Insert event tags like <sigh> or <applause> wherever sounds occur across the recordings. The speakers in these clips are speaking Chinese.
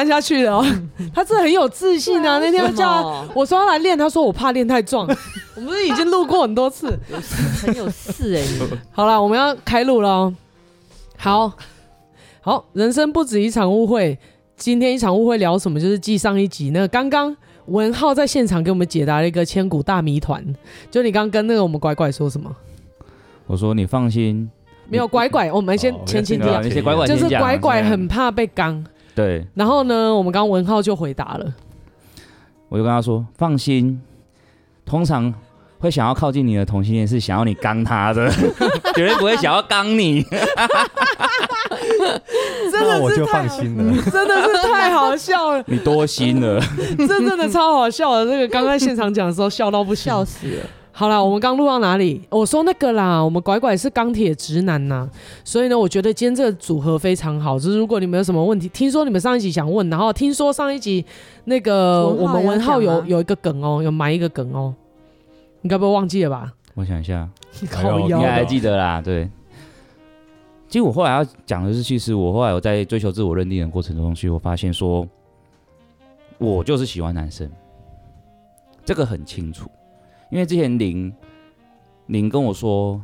我录完下去了。他真的很有自信啊！那天叫他，我说他来练，他说我怕练太壮。<laughs> 我们已经录过很多次，很有事哎。<laughs> 好了，我们要开录了。好好，人生不止一场误会。今天一场误会聊什么？就是继上一集那个刚刚文浩在现场给我们解答了一个千古大谜团。就你刚刚跟那个我们拐拐说什么？我说你放心，没有拐拐，我们先前情提要，那些拐拐就是拐拐很怕被刚。对，然后呢，我们刚刚文浩就回答了，我就跟他说：“放心，通常会想要靠近你的同性恋是想要你刚他的，<laughs> 绝对不会想要刚你。<laughs> ”真的，我就放心了，<laughs> 真的是太好笑了，你多心了，真正的超好笑的。这个刚刚现场讲的时候笑到不行，笑死了。好了，我们刚录到哪里？我说那个啦，我们拐拐是钢铁直男呐，所以呢，我觉得今天这个组合非常好。就是如果你们有什么问题，听说你们上一集想问，然后听说上一集那个我们文浩有有一个梗哦，有埋一个梗哦，你该不会忘记了吧？我想一下，你应该还记得啦。对，其实我后来要讲的是，其实我后来我在追求自我认定的过程中，其实我发现说，我就是喜欢男生，这个很清楚。因为之前林林跟我说，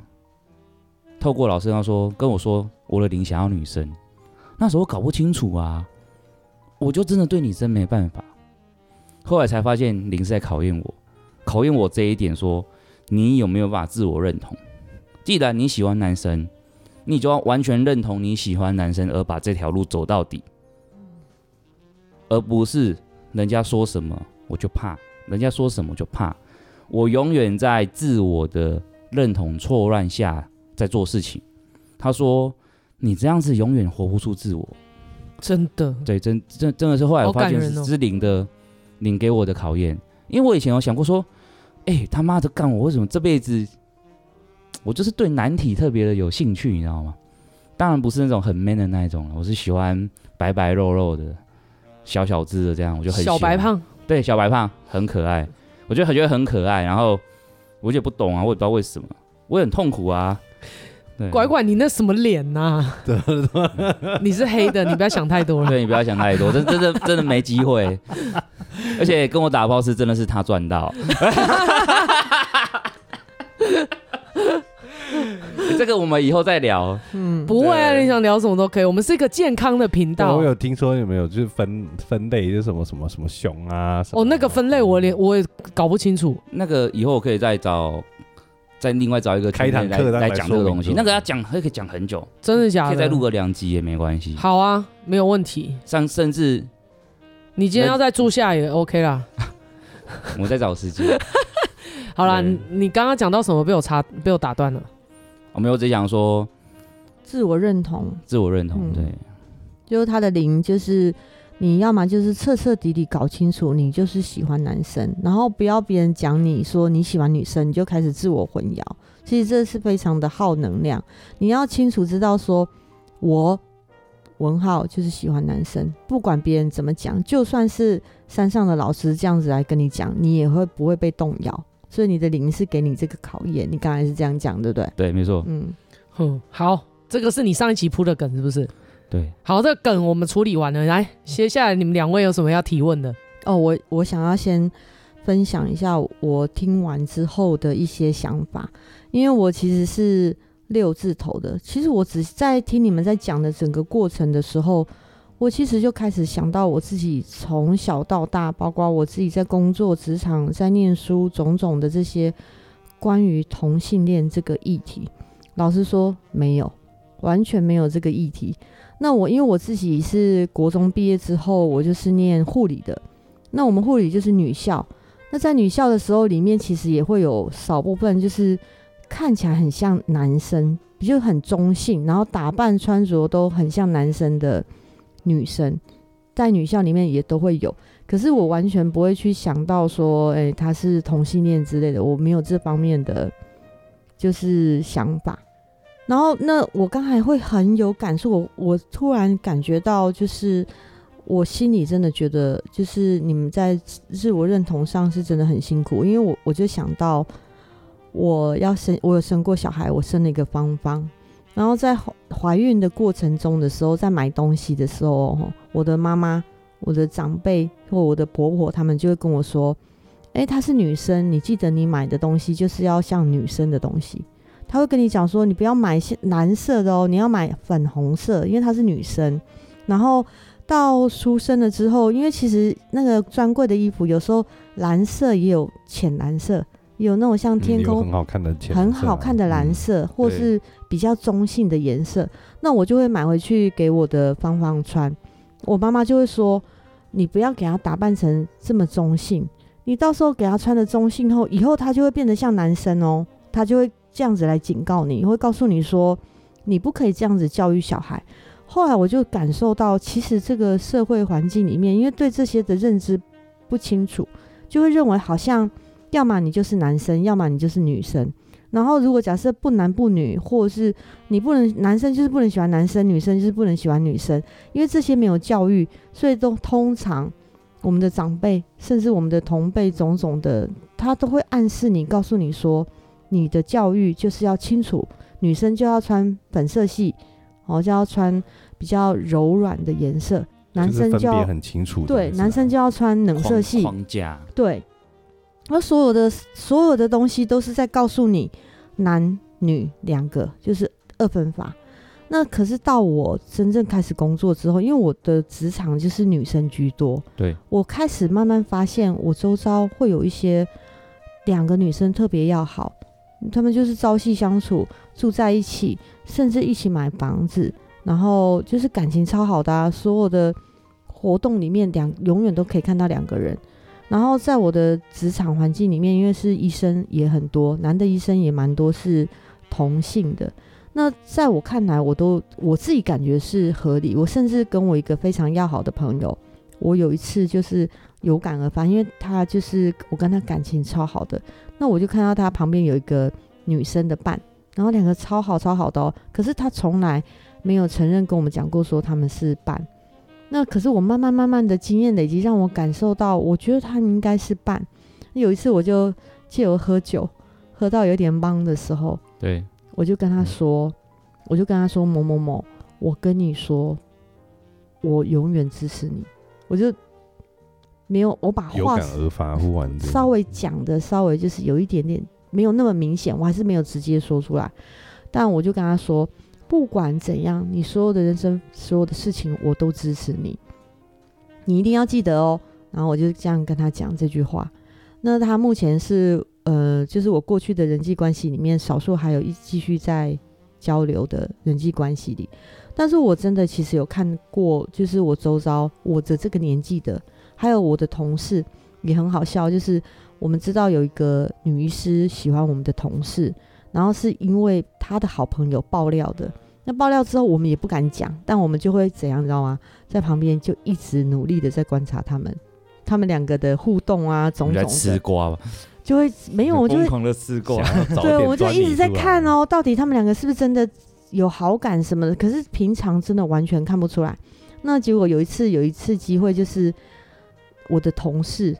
透过老师他说跟我说，我的林想要女生，那时候搞不清楚啊，我就真的对你真没办法。后来才发现林是在考验我，考验我这一点，说你有没有办法自我认同。既然你喜欢男生，你就要完全认同你喜欢男生，而把这条路走到底，而不是人家说什么我就怕，人家说什么就怕。我永远在自我的认同错乱下在做事情。他说：“你这样子永远活不出自我。”真的，对，真真真的是后来我发现是是林的林给我的考验。因为我以前有想过说：“哎，他妈的干我为什么这辈子我就是对难题特别的有兴趣，你知道吗？当然不是那种很 man 的那一种了，我是喜欢白白肉肉的小小只的这样，我就很小白胖，对，小白胖很可爱。”我觉得觉得很可爱，然后我也不懂啊，我也不知道为什么，我也很痛苦啊。对拐拐，你那什么脸呐、啊？你是黑的，你不要想太多了。对，你不要想太多，真真的真的没机会。而且跟我打炮是真的是他赚到。<laughs> 这个我们以后再聊。嗯，不会啊，你想聊什么都可以。我们是一个健康的频道。我有听说有没有就是分分类，就是什么什么什么熊啊？哦，那个分类我连我也搞不清楚。那个以后我可以再找，再另外找一个开堂课来讲这个东西。那个要讲可以讲很久，真的假的？可以再录个两集也没关系。好啊，没有问题。像甚至你今天要再住下也 OK 啦。<laughs> 我在找时间。<laughs> 好啦，你刚刚讲到什么被我插被我打断了？我没有只讲说自我认同，自我认同，对，就是他的零，就是你要么就是彻彻底底搞清楚，你就是喜欢男生，然后不要别人讲你说你喜欢女生，你就开始自我混淆，其实这是非常的耗能量。你要清楚知道说，我文浩就是喜欢男生，不管别人怎么讲，就算是山上的老师这样子来跟你讲，你也会不会被动摇。所以你的灵是给你这个考验，你刚才是这样讲，对不对？对，没错。嗯哼，好，这个是你上一期铺的梗，是不是？对。好，这个梗我们处理完了，来，接下来你们两位有什么要提问的？哦，我我想要先分享一下我听完之后的一些想法，因为我其实是六字头的，其实我只是在听你们在讲的整个过程的时候。我其实就开始想到我自己从小到大，包括我自己在工作、职场、在念书，种种的这些关于同性恋这个议题。老实说，没有，完全没有这个议题。那我因为我自己是国中毕业之后，我就是念护理的。那我们护理就是女校。那在女校的时候，里面其实也会有少部分就是看起来很像男生，就很中性，然后打扮穿着都很像男生的。女生在女校里面也都会有，可是我完全不会去想到说，哎、他是同性恋之类的，我没有这方面的就是想法。然后，那我刚才会很有感触，我我突然感觉到，就是我心里真的觉得，就是你们在自我认同上是真的很辛苦，因为我我就想到我要生，我有生过小孩，我生了一个芳芳。然后在怀孕的过程中的时候，在买东西的时候，我的妈妈、我的长辈或我的婆婆，他们就会跟我说：“诶，她是女生，你记得你买的东西就是要像女生的东西。”他会跟你讲说：“你不要买蓝色的哦，你要买粉红色，因为她是女生。”然后到出生了之后，因为其实那个专柜的衣服有时候蓝色也有浅蓝色。有那种像天空很好看的浅、很好看的蓝色，嗯、或是比较中性的颜色，那我就会买回去给我的芳芳穿。我妈妈就会说：“你不要给她打扮成这么中性，你到时候给她穿的中性后，以后她就会变得像男生哦。”她就会这样子来警告你，会告诉你说：“你不可以这样子教育小孩。”后来我就感受到，其实这个社会环境里面，因为对这些的认知不清楚，就会认为好像。要么你就是男生，要么你就是女生。然后如果假设不男不女，或者是你不能男生就是不能喜欢男生，女生就是不能喜欢女生，因为这些没有教育，所以都通常我们的长辈，甚至我们的同辈种种的，他都会暗示你，告诉你说，你的教育就是要清楚，女生就要穿粉色系，哦，就要穿比较柔软的颜色，男生就要很清楚，对，男生就要穿冷色系框架，对。而所有的所有的东西都是在告诉你，男女两个就是二分法。那可是到我真正开始工作之后，因为我的职场就是女生居多，对，我开始慢慢发现，我周遭会有一些两个女生特别要好，她们就是朝夕相处，住在一起，甚至一起买房子，然后就是感情超好的啊，所有的活动里面两永远都可以看到两个人。然后在我的职场环境里面，因为是医生也很多，男的医生也蛮多，是同性的。那在我看来，我都我自己感觉是合理。我甚至跟我一个非常要好的朋友，我有一次就是有感而发，因为他就是我跟他感情超好的，那我就看到他旁边有一个女生的伴，然后两个超好超好的哦，可是他从来没有承认跟我们讲过说他们是伴。那可是我慢慢慢慢的经验累积，让我感受到，我觉得他应该是半。有一次我就借由喝酒，喝到有点懵的时候，对，我就跟他说，嗯、我就跟他说某某某，我跟你说，我永远支持你。我就没有，我把话而发，忽然稍微讲的稍微就是有一点点没有那么明显，我还是没有直接说出来，但我就跟他说。不管怎样，你所有的人生，所有的事情，我都支持你。你一定要记得哦。然后我就这样跟他讲这句话。那他目前是呃，就是我过去的人际关系里面，少数还有一继续在交流的人际关系里。但是我真的其实有看过，就是我周遭我的这个年纪的，还有我的同事也很好笑，就是我们知道有一个女医师喜欢我们的同事。然后是因为他的好朋友爆料的，那爆料之后我们也不敢讲，但我们就会怎样，你知道吗？在旁边就一直努力的在观察他们，他们两个的互动啊，种种的。吃瓜吧，就会没有，我就会疯狂的吃瓜。<laughs> 对，我就一直在看哦，到底他们两个是不是真的有好感什么的？可是平常真的完全看不出来。那结果有一次，有一次机会，就是我的同事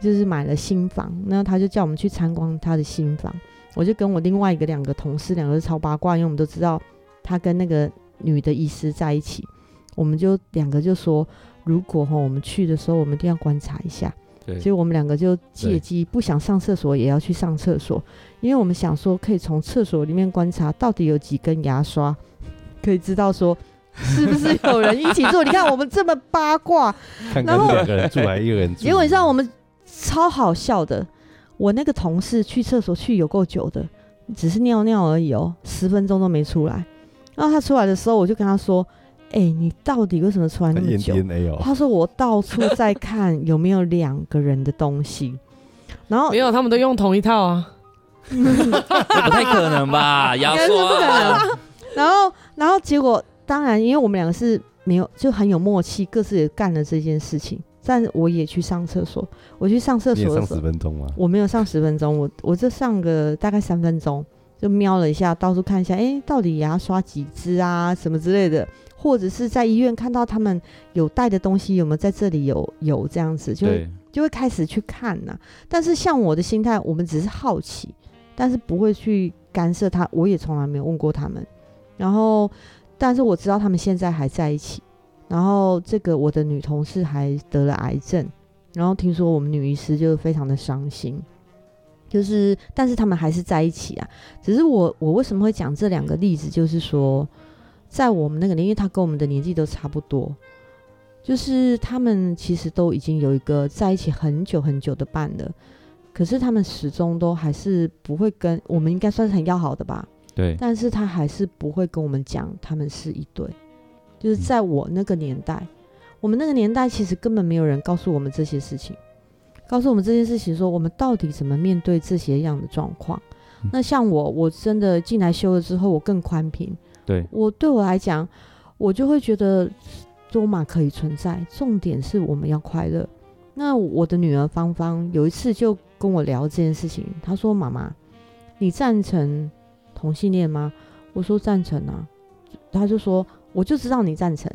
就是买了新房，那他就叫我们去参观他的新房。我就跟我另外一个两个同事，两个是超八卦，因为我们都知道他跟那个女的医师在一起，我们就两个就说，如果哈我们去的时候，我们一定要观察一下。对，所以我们两个就借机不想上厕所也要去上厕所，因为我们想说可以从厕所里面观察到底有几根牙刷，<laughs> 可以知道说是不是有人一起住。你看我们这么八卦，<laughs> 然后两个人住还一个人住，结果你知道我们超好笑的。我那个同事去厕所去有够久的，只是尿尿而已哦，十分钟都没出来。然后他出来的时候，我就跟他说：“哎、欸，你到底为什么出来那么久？”他说：“我到处在看有没有两个人的东西。”然后没有，他们都用同一套啊，这 <laughs> 不太可能吧？不可能。<laughs> 然后，然后结果当然，因为我们两个是没有就很有默契，各自也干了这件事情。但我也去上厕所，我去上厕所上十分钟吗？我没有上十分钟，我我就上个大概三分钟，就瞄了一下，到处看一下，哎、欸，到底牙刷几支啊，什么之类的，或者是在医院看到他们有带的东西有没有在这里有有这样子，就会就会开始去看呐、啊。但是像我的心态，我们只是好奇，但是不会去干涉他，我也从来没有问过他们。然后，但是我知道他们现在还在一起。然后，这个我的女同事还得了癌症，然后听说我们女医师就非常的伤心。就是，但是他们还是在一起啊。只是我，我为什么会讲这两个例子？就是说，在我们那个年，因为他跟我们的年纪都差不多，就是他们其实都已经有一个在一起很久很久的伴了，可是他们始终都还是不会跟我们，应该算是很要好的吧？对。但是他还是不会跟我们讲他们是一对。就是在我那个年代，嗯、我们那个年代其实根本没有人告诉我们这些事情。告诉我们这件事情，说我们到底怎么面对这些样的状况？嗯、那像我，我真的进来修了之后，我更宽平。对我对我来讲，我就会觉得多玛可以存在，重点是我们要快乐。那我的女儿芳芳有一次就跟我聊这件事情，她说：“妈妈，你赞成同性恋吗？”我说：“赞成啊。”她就说：“我就知道你赞成，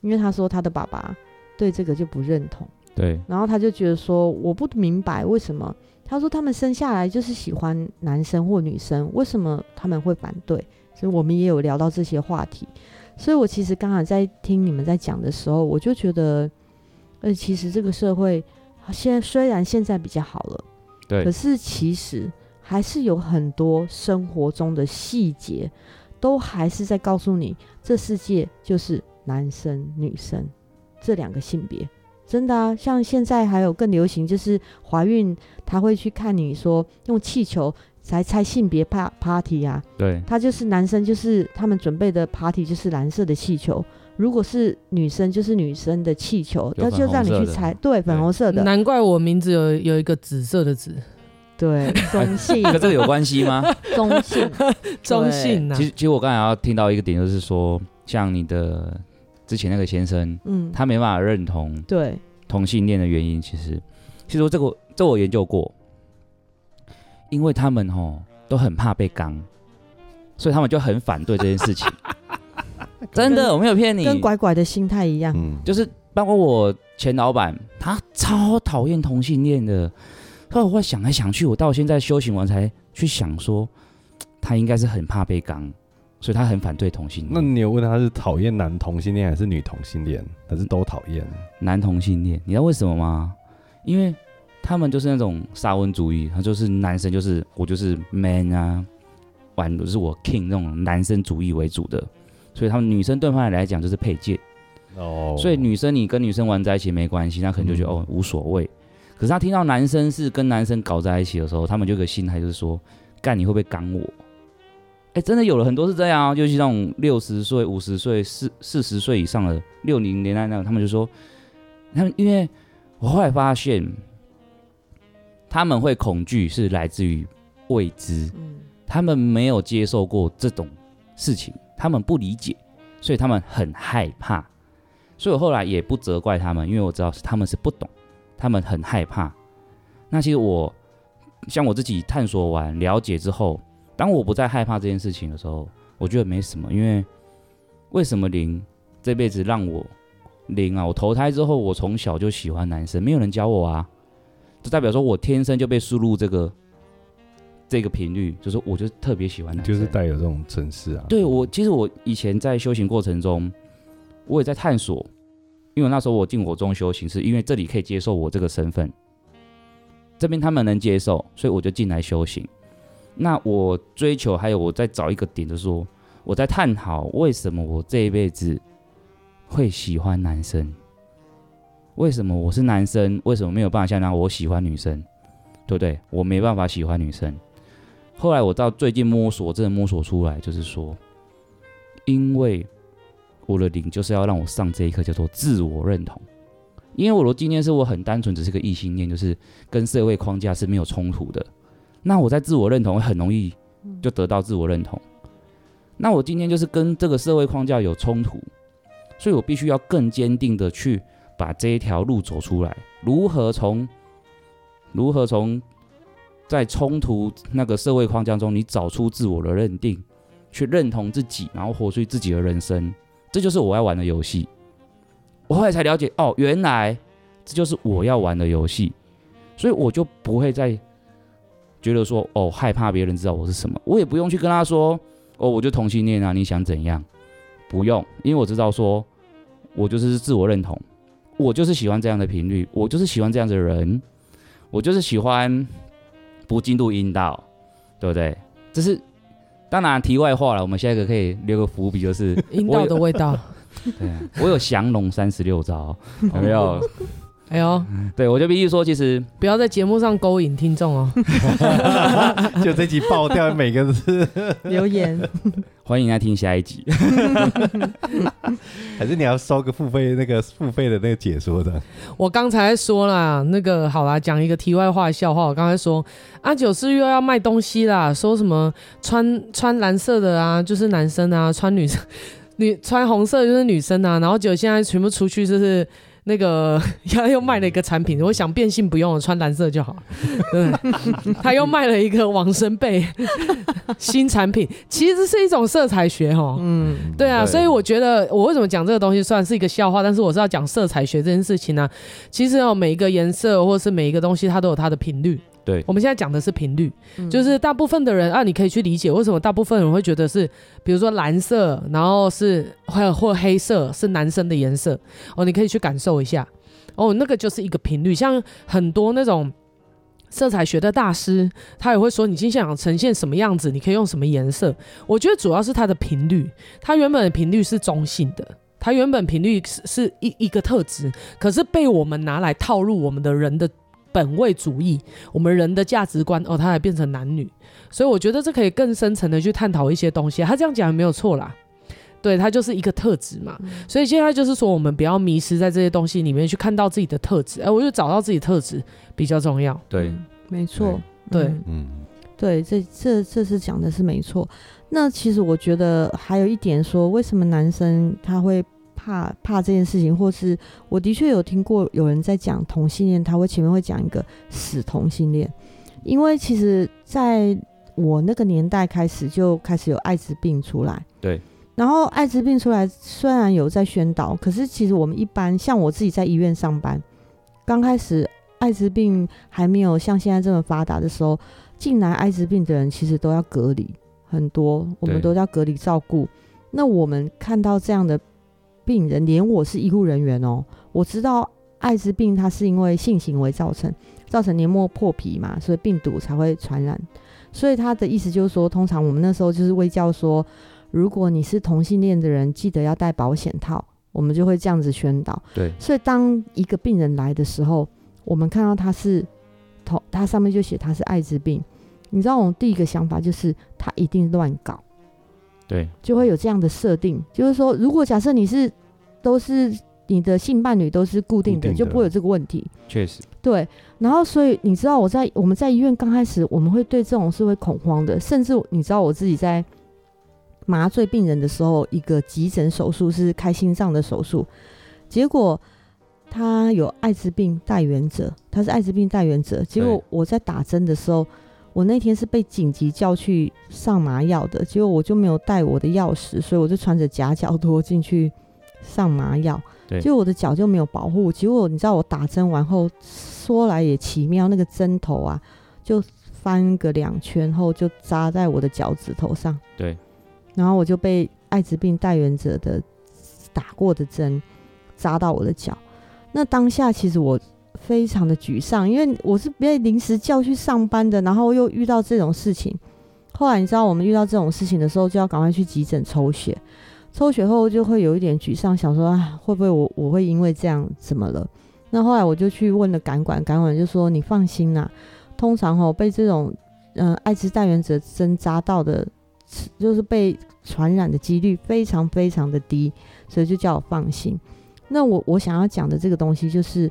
因为他说他的爸爸对这个就不认同。”对，然后他就觉得说，我不明白为什么。他说他们生下来就是喜欢男生或女生，为什么他们会反对？所以我们也有聊到这些话题。所以我其实刚才在听你们在讲的时候，我就觉得，呃，其实这个社会现在虽然现在比较好了，对，可是其实还是有很多生活中的细节，都还是在告诉你，这世界就是男生女生这两个性别。真的啊，像现在还有更流行，就是怀孕，他会去看你说用气球来猜性别派 party 啊。对，他就是男生，就是他们准备的 party 就是蓝色的气球；如果是女生，就是女生的气球，他就让你去猜。对，粉红色的。难怪我名字有有一个紫色的紫。对，中性。<laughs> 跟这个有关系吗？中性，<laughs> 中性啊。其实，其实我刚才要听到一个点，就是说，像你的。之前那个先生，嗯，他没办法认同对同性恋的原因，其实，其实这个这我研究过，因为他们哦都很怕被刚，所以他们就很反对这件事情。<laughs> 真的，我没有骗你，跟拐拐的心态一样，嗯，就是包括我前老板，他超讨厌同性恋的。后来我想来想去，我到现在修行完才去想说，<tsk> 他应该是很怕被刚。所以他很反对同性恋。那你有问他是讨厌男同性恋还是女同性恋，还是都讨厌男同性恋？你知道为什么吗？因为他们就是那种沙文主义，他就是男生就是我就是 man 啊，玩的是我 king 那种男生主义为主的，所以他们女生对他们来讲就是配件哦。所以女生你跟女生玩在一起没关系，那可能就觉得、嗯、哦无所谓。可是他听到男生是跟男生搞在一起的时候，他们就有个心态就是说，干你会不会刚我？哎，真的有了很多是这样啊，尤其那种六十岁、五十岁、四四十岁以上的六零年代那种，他们就说，他们因为我后来发现，他们会恐惧是来自于未知，他们没有接受过这种事情，他们不理解，所以他们很害怕。所以我后来也不责怪他们，因为我知道是他们是不懂，他们很害怕。那其实我像我自己探索完、了解之后。当我不再害怕这件事情的时候，我觉得没什么，因为为什么灵这辈子让我灵啊？我投胎之后，我从小就喜欢男生，没有人教我啊，就代表说我天生就被输入这个这个频率，就是我就特别喜欢男生，就是带有这种程式啊。对我，其实我以前在修行过程中，我也在探索，因为那时候我进火中修行，是因为这里可以接受我这个身份，这边他们能接受，所以我就进来修行。那我追求，还有我在找一个点，就是说我在探讨为什么我这一辈子会喜欢男生？为什么我是男生？为什么没有办法像那我喜欢女生？对不对？我没办法喜欢女生。后来我到最近摸索，真的摸索出来，就是说，因为我的灵就是要让我上这一课，叫做自我认同。因为我的今天是我很单纯，只是个异性恋，就是跟社会框架是没有冲突的。那我在自我认同很容易就得到自我认同。那我今天就是跟这个社会框架有冲突，所以我必须要更坚定的去把这一条路走出来。如何从如何从在冲突那个社会框架中，你找出自我的认定，去认同自己，然后活出自己的人生，这就是我要玩的游戏。我后来才了解，哦，原来这就是我要玩的游戏，所以我就不会再。觉得说哦，害怕别人知道我是什么，我也不用去跟他说哦，我就同性恋啊，你想怎样？不用，因为我知道说，我就是自我认同，我就是喜欢这样的频率，我就是喜欢这样的人，我就是喜欢不进入阴道，对不对？这是当然题外话了。我们下一个可以留个伏笔，就是阴道的味道。<laughs> 对啊，我有降龙三十六招，<laughs> 有没有？哎呦，对，我就必须说，其实不要在节目上勾引听众哦。<laughs> 就这集爆掉，每个字留言，欢迎来听下一集。<laughs> 还是你要收个付费那个付费的那个解说的？我刚才说啦，那个好啦，讲一个题外话笑话。我刚才说阿九是又要卖东西啦，说什么穿穿蓝色的啊，就是男生啊，穿女生 <laughs> 女穿红色就是女生啊，然后结果现在全部出去就是。那个 <laughs> 他又卖了一个产品，我想变性不用了，穿蓝色就好。<laughs> 对，<laughs> 他又卖了一个王生贝新产品，其实是一种色彩学哈。嗯，对啊，所以我觉得我为什么讲这个东西算是一个笑话，但是我是要讲色彩学这件事情呢、啊。其实哦，每一个颜色或是每一个东西，它都有它的频率。对，我们现在讲的是频率，嗯、就是大部分的人啊，你可以去理解为什么大部分人会觉得是，比如说蓝色，然后是或或黑色是男生的颜色哦，你可以去感受一下哦，那个就是一个频率。像很多那种色彩学的大师，他也会说，你今天想呈现什么样子，你可以用什么颜色。我觉得主要是它的频率，它原本的频率是中性的，它原本频率是是一一个特质，可是被我们拿来套入我们的人的。本位主义，我们人的价值观哦，它还变成男女，所以我觉得这可以更深层的去探讨一些东西。他这样讲也没有错啦，对，它就是一个特质嘛。嗯、所以现在就是说，我们不要迷失在这些东西里面，去看到自己的特质。哎、欸，我就找到自己特质比较重要。对，嗯、没错，对，嗯，嗯对，这这这是讲的是没错。那其实我觉得还有一点说，为什么男生他会？怕怕这件事情，或是我的确有听过有人在讲同性恋，他会前面会讲一个死同性恋，因为其实在我那个年代开始就开始有艾滋病出来，对，然后艾滋病出来虽然有在宣导，可是其实我们一般像我自己在医院上班，刚开始艾滋病还没有像现在这么发达的时候，进来艾滋病的人其实都要隔离，很多我们都要隔离照顾，那我们看到这样的。病人连我是医护人员哦，我知道艾滋病它是因为性行为造成，造成黏膜破皮嘛，所以病毒才会传染。所以他的意思就是说，通常我们那时候就是微教说，如果你是同性恋的人，记得要戴保险套，我们就会这样子宣导。对，所以当一个病人来的时候，我们看到他是头，他上面就写他是艾滋病，你知道我们第一个想法就是他一定乱搞。对，就会有这样的设定，就是说，如果假设你是都是你的性伴侣都是固定的，定的。就不会有这个问题。确实，对。然后，所以你知道，我在我们在医院刚开始，我们会对这种是会恐慌的，甚至你知道，我自己在麻醉病人的时候，一个急诊手术是开心脏的手术，结果他有艾滋病带原者，他是艾滋病带原者，结果我在打针的时候。我那天是被紧急叫去上麻药的，结果我就没有带我的钥匙，所以我就穿着夹脚拖进去上麻药。对，结果我的脚就没有保护。结果你知道我打针完后，说来也奇妙，那个针头啊，就翻个两圈后就扎在我的脚趾头上。对，然后我就被艾滋病带源者的打过的针扎到我的脚。那当下其实我。非常的沮丧，因为我是被临时叫去上班的，然后又遇到这种事情。后来你知道，我们遇到这种事情的时候，就要赶快去急诊抽血。抽血后就会有一点沮丧，想说啊，会不会我我会因为这样怎么了？那后来我就去问了感管，感管就说你放心啦，通常哦被这种嗯、呃、艾滋带原者针扎到的，就是被传染的几率非常非常的低，所以就叫我放心。那我我想要讲的这个东西就是。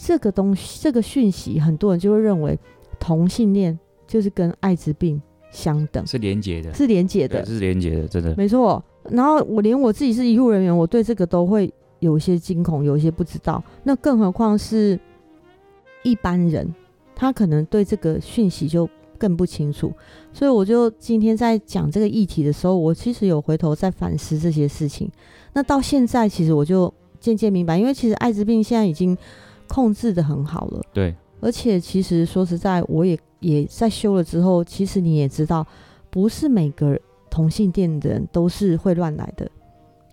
这个东西，这个讯息，很多人就会认为同性恋就是跟艾滋病相等，是连结的，是连结的，是连结的，真的没错。然后我连我自己是医护人员，我对这个都会有一些惊恐，有一些不知道。那更何况是一般人，他可能对这个讯息就更不清楚。所以我就今天在讲这个议题的时候，我其实有回头在反思这些事情。那到现在，其实我就渐渐明白，因为其实艾滋病现在已经。控制的很好了，对，而且其实说实在，我也也在修了之后，其实你也知道，不是每个同性恋的人都是会乱来的。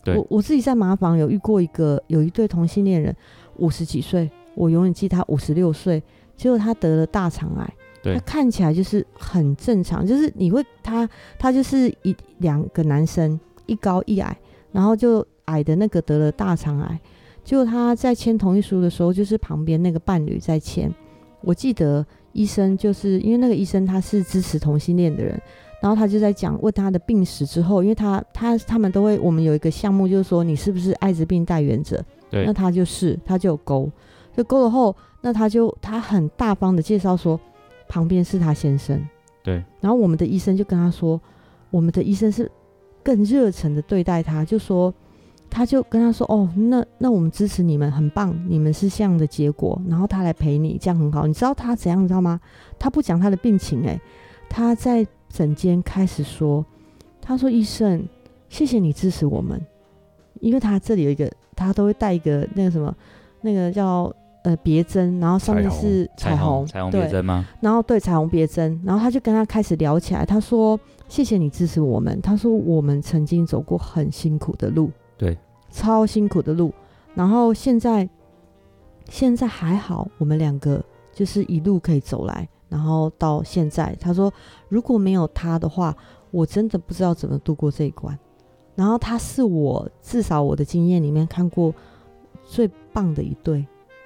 对。我我自己在麻房有遇过一个有一对同性恋人，五十几岁，我永远记他五十六岁，结果他得了大肠癌。对。他看起来就是很正常，就是你会他他就是一两个男生，一高一矮，然后就矮的那个得了大肠癌，结果他在签同意书的时候，就是旁边那个伴侣在签。我记得医生就是因为那个医生他是支持同性恋的人，然后他就在讲问他的病史之后，因为他他他们都会，我们有一个项目就是说你是不是艾滋病带原者，对那他就是他就有勾，就勾了后，那他就他很大方的介绍说。旁边是他先生，对，然后我们的医生就跟他说，我们的医生是更热忱的对待他，就说，他就跟他说，哦，那那我们支持你们，很棒，你们是这样的结果，然后他来陪你，这样很好。你知道他怎样，你知道吗？他不讲他的病情，诶，他在诊间开始说，他说医生，谢谢你支持我们，因为他这里有一个，他都会带一个那个什么，那个叫。呃，别针，然后上面是彩虹，彩虹别针吗？然后对，彩虹别针，然后他就跟他开始聊起来。他说：“谢谢你支持我们。”他说：“我们曾经走过很辛苦的路，对，超辛苦的路。然后现在，现在还好，我们两个就是一路可以走来，然后到现在。他说，如果没有他的话，我真的不知道怎么度过这一关。然后他是我至少我的经验里面看过最棒的一对。”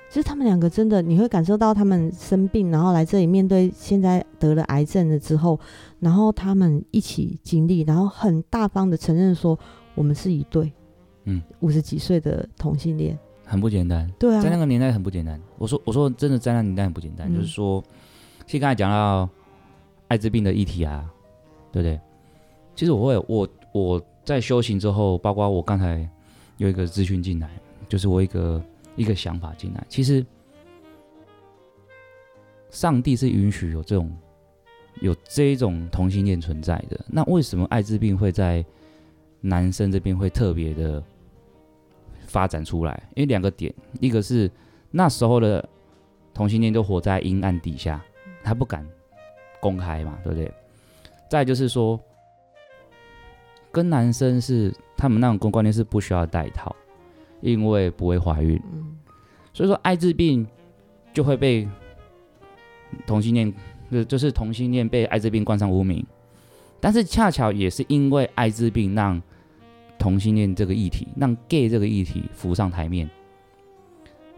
就是他们两个真的，你会感受到他们生病，然后来这里面对现在得了癌症了之后，然后他们一起经历，然后很大方的承认说，我们是一对，嗯，五十几岁的同性恋，很不简单，对啊，在那个年代很不简单。我说，我说真的，在那个年代很不简单，嗯、就是说，其实刚才讲到艾滋病的议题啊，对不对？其实我会，我我在修行之后，包括我刚才有一个资讯进来，就是我一个。一个想法进来，其实上帝是允许有这种有这一种同性恋存在的。那为什么艾滋病会在男生这边会特别的发展出来？因为两个点，一个是那时候的同性恋都活在阴暗底下，他不敢公开嘛，对不对？再就是说，跟男生是他们那种观念是不需要戴套。因为不会怀孕，所以说艾滋病就会被同性恋，就就是同性恋被艾滋病冠上污名。但是恰巧也是因为艾滋病让同性恋这个议题，让 gay 这个议题浮上台面。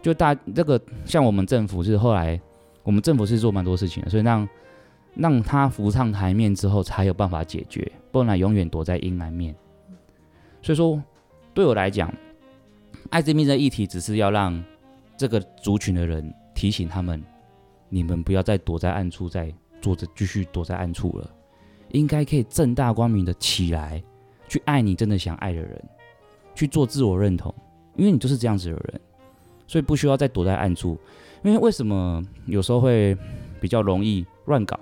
就大这个像我们政府是后来，我们政府是做蛮多事情的，所以让让他浮上台面之后才有办法解决，不然永远躲在阴暗面。所以说对我来讲。艾滋病的议题只是要让这个族群的人提醒他们，你们不要再躲在暗处，再坐着继续躲在暗处了，应该可以正大光明的起来，去爱你真的想爱的人，去做自我认同，因为你就是这样子的人，所以不需要再躲在暗处。因为为什么有时候会比较容易乱搞？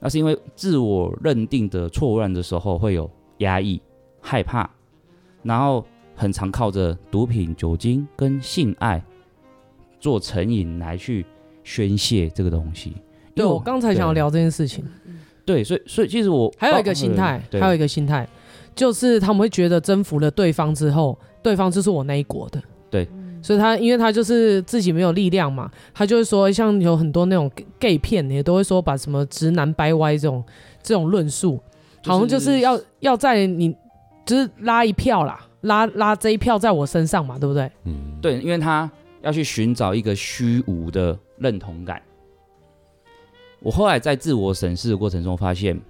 那是因为自我认定的错乱的时候会有压抑、害怕，然后。很常靠着毒品、酒精跟性爱做成瘾来去宣泄这个东西。对，我刚才想要聊这件事情。对，所以所以其实我还有一个心态，还有一个心态，就是他们会觉得征服了对方之后，对方就是我那一国的。对，所以他因为他就是自己没有力量嘛，他就会说，像有很多那种 gay 片也都会说把什么直男掰歪这种这种论述，好像就是要要在你就是拉一票啦。拉拉这一票在我身上嘛，对不对？嗯，对，因为他要去寻找一个虚无的认同感。我后来在自我审视的过程中发现，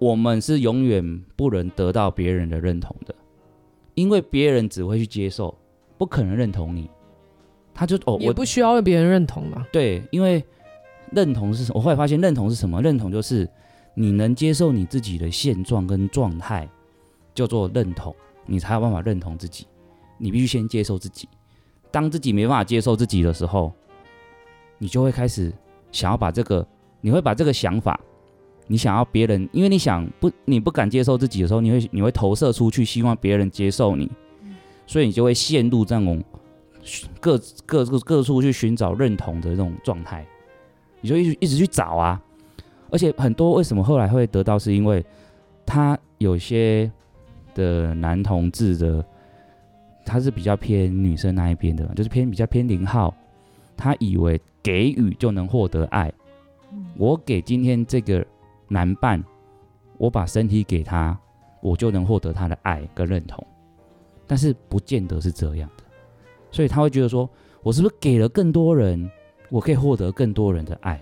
我们是永远不能得到别人的认同的，因为别人只会去接受，不可能认同你。他就哦，我不需要被别人认同嘛。对，因为认同是什么？我后来发现认同是什么？认同就是你能接受你自己的现状跟状态，叫做认同。你才有办法认同自己，你必须先接受自己。当自己没办法接受自己的时候，你就会开始想要把这个，你会把这个想法，你想要别人，因为你想不，你不敢接受自己的时候，你会你会投射出去，希望别人接受你，所以你就会陷入这种各各各各处去寻找认同的这种状态，你就一直一直去找啊。而且很多为什么后来会得到，是因为。他有些的男同志的，他是比较偏女生那一边的，就是偏比较偏零号，他以为给予就能获得爱。我给今天这个男伴，我把身体给他，我就能获得他的爱跟认同，但是不见得是这样的，所以他会觉得说，我是不是给了更多人，我可以获得更多人的爱？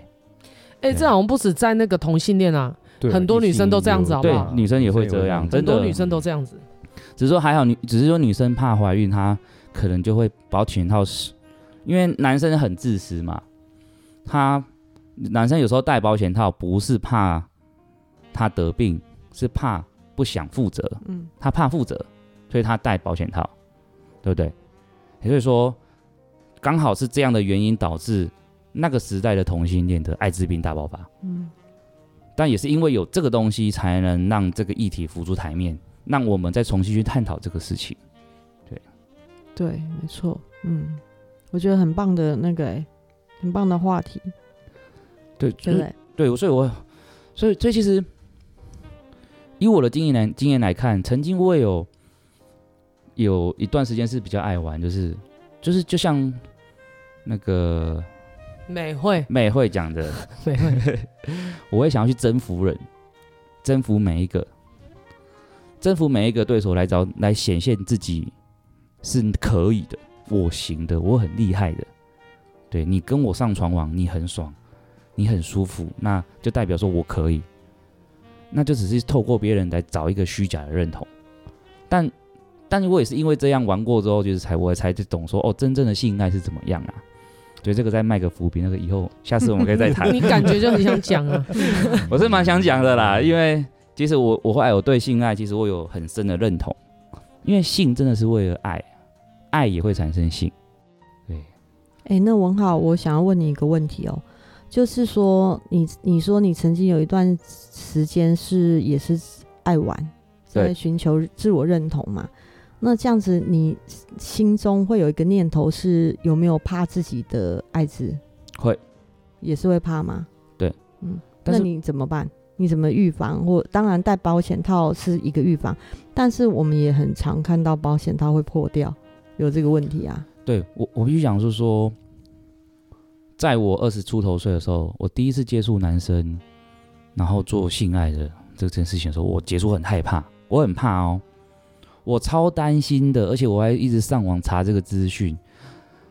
哎、欸，这好像不止在那个同性恋啊，很多女生都这样子，好不好？对，女生也会这样，很多女生都这样子。只是说还好女，只是说女生怕怀孕，她可能就会保险套使，因为男生很自私嘛。他男生有时候戴保险套不是怕他得病，是怕不想负责。嗯，他怕负责，所以他戴保险套，对不对？也就是说，刚好是这样的原因导致。那个时代的同性恋的艾滋病大爆发，嗯，但也是因为有这个东西，才能让这个议题浮出台面，让我们再重新去探讨这个事情。对，对，没错，嗯，我觉得很棒的那个、欸，很棒的话题。对，对，对，所以我，所以，所以其实，以我的经验来经验来看，曾经我也有有一段时间是比较爱玩，就是，就是，就像那个。美惠美惠讲的 <laughs> 美惠，我会想要去征服人，征服每一个，征服每一个对手来找来显现自己是可以的，我行的，我很厉害的。对，你跟我上床网，你很爽，你很舒服，那就代表说我可以，那就只是透过别人来找一个虚假的认同。但，但我也是因为这样玩过之后，就是才我才懂说，哦，真正的性爱是怎么样啊？所以这个再卖个伏笔，那个以后下次我们可以再谈。<laughs> 你感觉就很想讲啊？<laughs> 我是蛮想讲的啦，因为其实我我后来我对性爱其实我有很深的认同，因为性真的是为了爱，爱也会产生性。对，哎、欸，那文浩，我想要问你一个问题哦，就是说你你说你曾经有一段时间是也是爱玩，在寻求自我认同嘛？那这样子，你心中会有一个念头是有没有怕自己的爱子？会，也是会怕吗？对，嗯，那你怎么办？你怎么预防？或当然戴保险套是一个预防，但是我们也很常看到保险套会破掉，有这个问题啊。对我，我必须讲是说，在我二十出头岁的时候，我第一次接触男生，然后做性爱的这件事情的时候，我结束很害怕，我很怕哦。我超担心的，而且我还一直上网查这个资讯，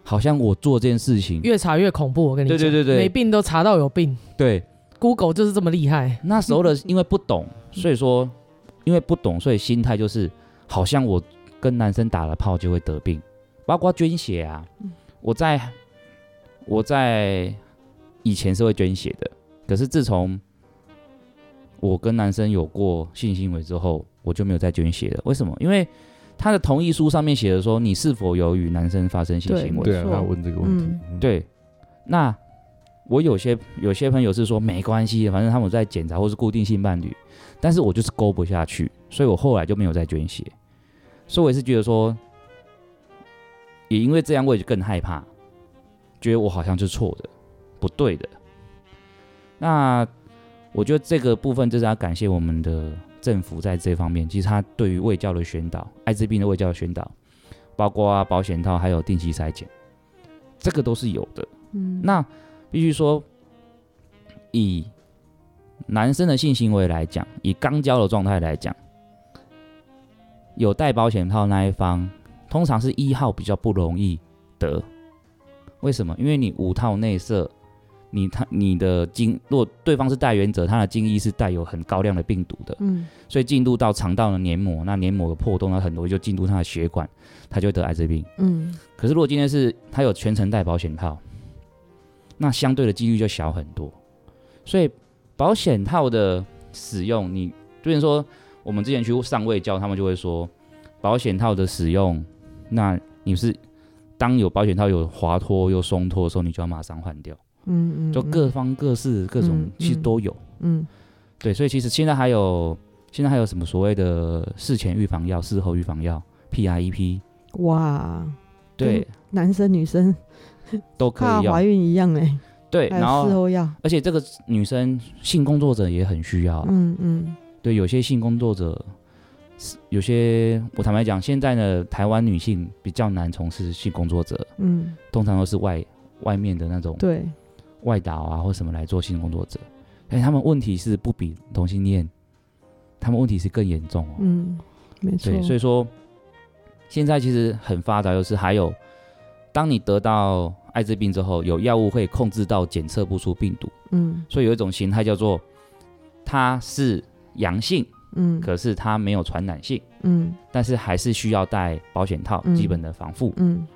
好像我做这件事情越查越恐怖。我跟你讲，对对对对，没病都查到有病。对，Google 就是这么厉害。那时候的 <laughs> 因为不懂，所以说因为不懂，所以心态就是好像我跟男生打了炮就会得病，包括捐血啊。我在我在以前是会捐血的，可是自从我跟男生有过性行为之后。我就没有再捐血了，为什么？因为他的同意书上面写的说，你是否有与男生发生性行为？对啊，他问这个问题。嗯、对，那我有些有些朋友是说没关系，反正他们在检查或是固定性伴侣，但是我就是勾不下去，所以我后来就没有再捐血。所以我也是觉得说，也因为这样，我也就更害怕，觉得我好像是错的，不对的。那我觉得这个部分就是要感谢我们的。政府在这方面，其实他对于卫教的宣导，艾滋病的卫教的宣导，包括啊保险套，还有定期筛检，这个都是有的。嗯，那必须说，以男生的性行为来讲，以刚交的状态来讲，有戴保险套那一方，通常是一号比较不容易得。为什么？因为你五套内射。你他你的精，如果对方是带原者，他的精液是带有很高量的病毒的，嗯，所以进入到肠道的黏膜，那黏膜有破洞，那很容易就进入他的血管，他就会得艾滋病，嗯。可是如果今天是他有全程戴保险套，那相对的几率就小很多。所以保险套的使用，你比如说我们之前去上卫教，他们就会说保险套的使用，那你是当有保险套有滑脱又松脱的时候，你就要马上换掉。嗯嗯，就各方各式各种其实都有，嗯，嗯，对，所以其实现在还有现在还有什么所谓的事前预防药、事后预防药 （PrEP）？哇，对，男生女生都可以怀孕一样哎，对，然后事后药，而且这个女生性工作者也很需要，嗯嗯，对，有些性工作者，有些我坦白讲，现在呢，台湾女性比较难从事性工作者，嗯，通常都是外外面的那种对，外岛啊或什么来做性工作者，哎，他们问题是不比同性恋，他们问题是更严重哦。嗯，没错。对，所以说现在其实很发达，就是还有，当你得到艾滋病之后，有药物会控制到检测不出病毒，嗯，所以有一种形态叫做它是阳性，嗯，可是它没有传染性，嗯，但是还是需要戴保险套，嗯基本的防护。嗯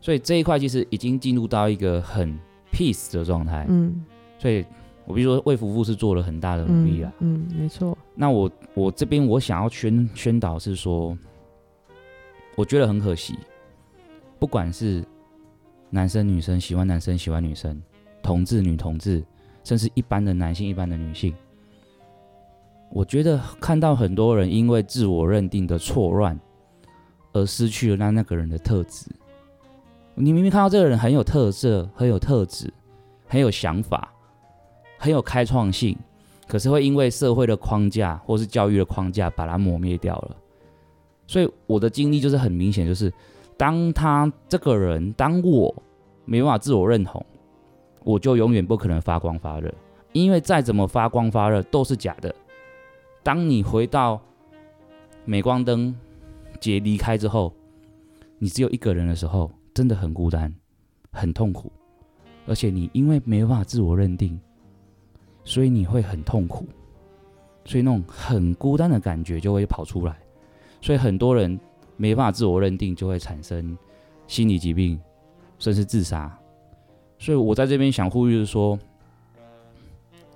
所以这一块其实已经进入到一个很 peace 的状态。嗯，所以我比如说，卫福部是做了很大的努力啊。嗯，没错。那我我这边我想要宣宣导是说，我觉得很可惜，不管是男生女生喜欢男生喜欢女生，同志女同志，甚至一般的男性一般的女性，我觉得看到很多人因为自我认定的错乱，而失去了那那个人的特质。你明明看到这个人很有特色、很有特质、很有想法、很有开创性。可是会因为社会的框架或是教育的框架把它磨灭掉了，所以我的经历就是很明显，就是当他这个人，当我没办法自我认同，我就永远不可能发光发热，因为再怎么发光发热都是假的。当你回到镁光灯节离开之后，你只有一个人的时候，真的很孤单，很痛苦，而且你因为没办法自我认定。所以你会很痛苦，所以那种很孤单的感觉就会跑出来，所以很多人没办法自我认定，就会产生心理疾病，甚至自杀。所以我在这边想呼吁是说，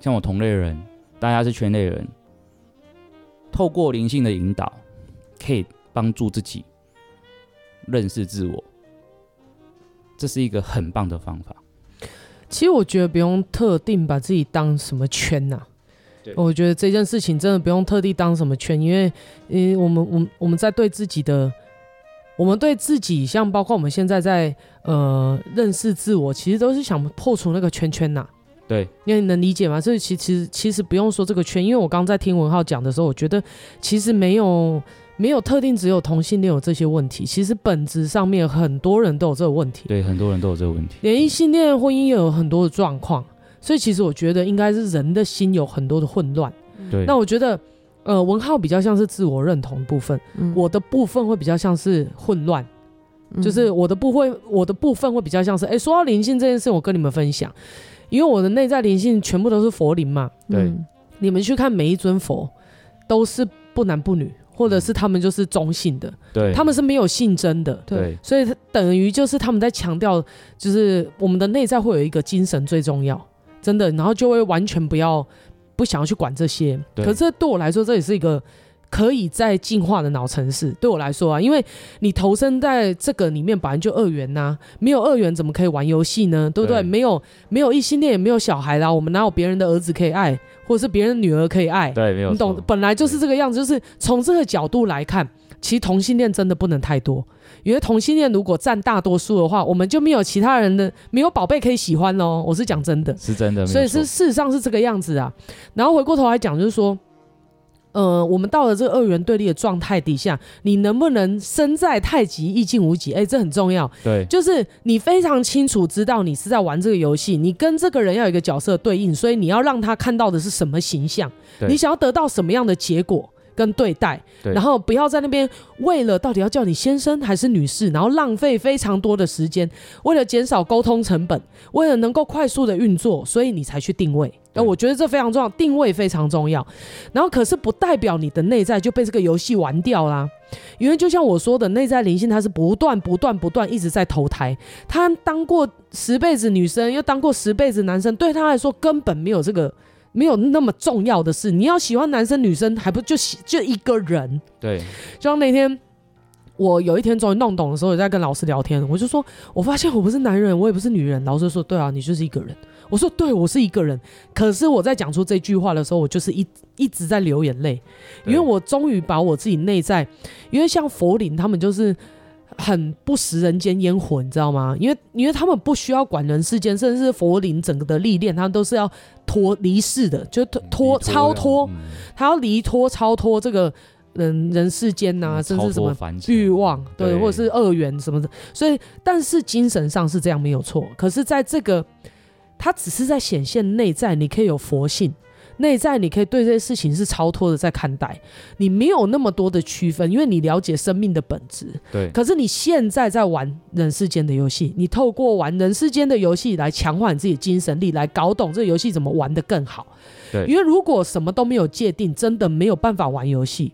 像我同类人，大家是圈内人，透过灵性的引导，可以帮助自己认识自我，这是一个很棒的方法。其实我觉得不用特定把自己当什么圈呐、啊，我觉得这件事情真的不用特地当什么圈，因为，因为我们，我们，我们在对自己的，我们对自己，像包括我们现在在呃认识自我，其实都是想破除那个圈圈呐、啊。对，因为你能理解吗？所以其其实其实不用说这个圈，因为我刚刚在听文浩讲的时候，我觉得其实没有。没有特定只有同性恋有这些问题，其实本质上面很多人都有这个问题。对，很多人都有这个问题。连异性恋婚姻也有很多的状况，所以其实我觉得应该是人的心有很多的混乱。对，那我觉得，呃，文浩比较像是自我认同部分，嗯、我的部分会比较像是混乱，嗯、就是我的部分，我的部分会比较像是，哎，说到灵性这件事，我跟你们分享，因为我的内在灵性全部都是佛灵嘛。对、嗯，你们去看每一尊佛，都是不男不女。或者是他们就是中性的，对，他们是没有性征的，对，所以等于就是他们在强调，就是我们的内在会有一个精神最重要，真的，然后就会完全不要不想要去管这些。可是这对我来说，这也是一个可以再进化的脑城市。对我来说啊，因为你投身在这个里面，本来就二元呐、啊，没有二元怎么可以玩游戏呢？对不对？对没有没有异性恋，也没有小孩啦，我们哪有别人的儿子可以爱？或者是别人的女儿可以爱，对，没有，你懂，本来就是这个样子。就是从这个角度来看，其实同性恋真的不能太多，因为同性恋如果占大多数的话，我们就没有其他人的，没有宝贝可以喜欢喽。我是讲真的，是真的，所以是事实上是这个样子啊。然后回过头来讲，就是说。呃，我们到了这个二元对立的状态底下，你能不能身在太极，意境无极？哎，这很重要。对，就是你非常清楚知道你是在玩这个游戏，你跟这个人要有一个角色对应，所以你要让他看到的是什么形象，你想要得到什么样的结果跟对待，对，然后不要在那边为了到底要叫你先生还是女士，然后浪费非常多的时间，为了减少沟通成本，为了能够快速的运作，所以你才去定位。那我觉得这非常重要，定位非常重要。然后可是不代表你的内在就被这个游戏玩掉啦，因为就像我说的，内在灵性它是不断、不断、不断一直在投胎。他当过十辈子女生，又当过十辈子男生，对他来说根本没有这个没有那么重要的事。你要喜欢男生女生，还不就喜就一个人？对，就像那天。我有一天终于弄懂的时候，也在跟老师聊天，我就说，我发现我不是男人，我也不是女人。老师说，对啊，你就是一个人。我说，对，我是一个人。可是我在讲出这句话的时候，我就是一 <laughs> 一直在流眼泪，因为我终于把我自己内在，因为像佛林他们就是很不食人间烟火，你知道吗？因为因为他们不需要管人世间，甚至是佛林整个的历练，他们都是要脱离世的，就脱脱超脱，他要离脱超脱这个人人世间呐、啊，甚至什么欲望，对，对或者是恶缘什么的。所以，但是精神上是这样没有错。可是，在这个，他只是在显现内在，你可以有佛性。内在你可以对这些事情是超脱的在看待，你没有那么多的区分，因为你了解生命的本质。对。可是你现在在玩人世间的游戏，你透过玩人世间的游戏来强化你自己的精神力，来搞懂这个游戏怎么玩得更好。对。因为如果什么都没有界定，真的没有办法玩游戏。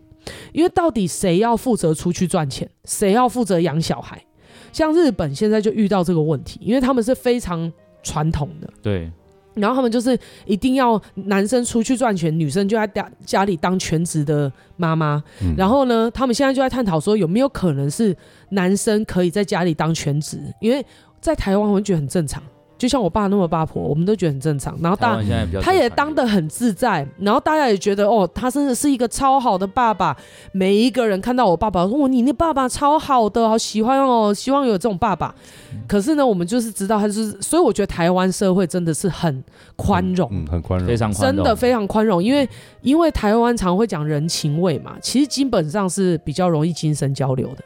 因为到底谁要负责出去赚钱，谁要负责养小孩？像日本现在就遇到这个问题，因为他们是非常传统的。对。然后他们就是一定要男生出去赚钱，女生就在家家里当全职的妈妈。嗯。然后呢，他们现在就在探讨说，有没有可能是男生可以在家里当全职？因为在台湾，我们觉得很正常。就像我爸那么八婆，我们都觉得很正常。然后大他也当得很自在，然后大家也觉得哦，他真的是一个超好的爸爸。每一个人看到我爸爸说：“哦，你那爸爸超好的，好喜欢哦，希望有这种爸爸。嗯”可是呢，我们就是知道他就是，所以我觉得台湾社会真的是很宽容，嗯，嗯，很宽容，非常宽容，真的非常宽容。因为因为台湾常会讲人情味嘛，其实基本上是比较容易精神交流的，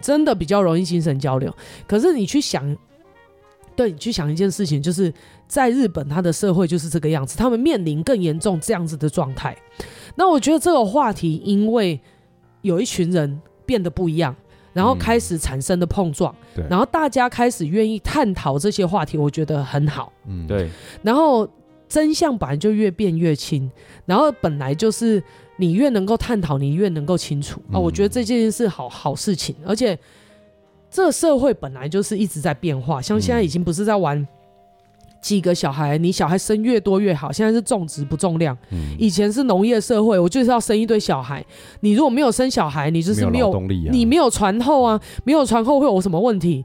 真的比较容易精神交流。可是你去想。对，你去想一件事情，就是在日本，他的社会就是这个样子，他们面临更严重这样子的状态。那我觉得这个话题，因为有一群人变得不一样，然后开始产生的碰撞，嗯、然后大家开始愿意探讨这些话题，我觉得很好。嗯，对。然后真相本来就越变越清，然后本来就是你越能够探讨，你越能够清楚啊、哦。我觉得这件事好好事情，而且。这个社会本来就是一直在变化，像现在已经不是在玩几个小孩，你小孩生越多越好。现在是种植不重量，以前是农业社会，我就是要生一堆小孩。你如果没有生小孩，你就是没有，你没有传后啊，没有传后会有什么问题？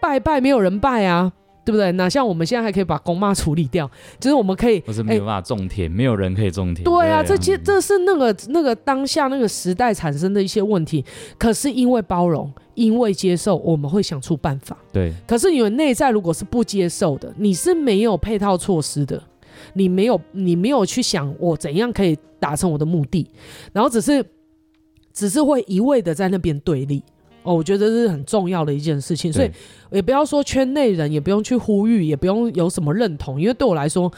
拜拜，没有人拜啊。对不对？那像我们现在还可以把公妈处理掉，就是我们可以不是没有办法种田，欸、没有人可以种田。对啊，对这些这是那个那个当下那个时代产生的一些问题。可是因为包容，因为接受，我们会想出办法。对。可是你们内在如果是不接受的，你是没有配套措施的，你没有你没有去想我怎样可以达成我的目的，然后只是只是会一味的在那边对立。哦，我觉得这是很重要的一件事情，所以也不要说圈内人，也不用去呼吁，也不用有什么认同，因为对我来说，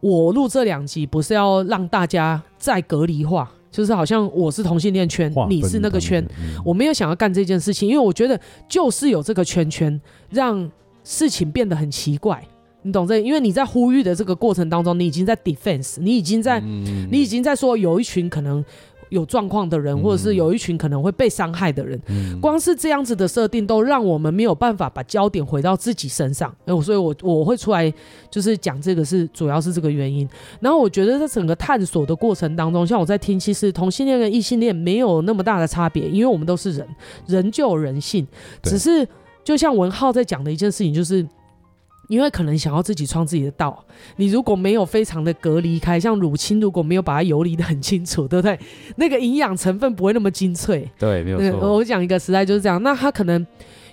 我录这两集不是要让大家再隔离化，就是好像我是同性恋圈，你是那个圈，我没有想要干这件事情，因为我觉得就是有这个圈圈，让事情变得很奇怪，你懂这？因为你在呼吁的这个过程当中，你已经在 defense，你已经在，你已经在说有一群可能。有状况的人，或者是有一群可能会被伤害的人，嗯、光是这样子的设定，都让我们没有办法把焦点回到自己身上。哎，所以我我会出来就是讲这个是主要是这个原因。然后我觉得在整个探索的过程当中，像我在听，其实同性恋跟异性恋没有那么大的差别，因为我们都是人，人就有人性，只是就像文浩在讲的一件事情，就是。因为可能想要自己创自己的道，你如果没有非常的隔离开，像乳清如果没有把它游离的很清楚，对不对？那个营养成分不会那么精粹。对，没有错。我讲一个时代就是这样，那他可能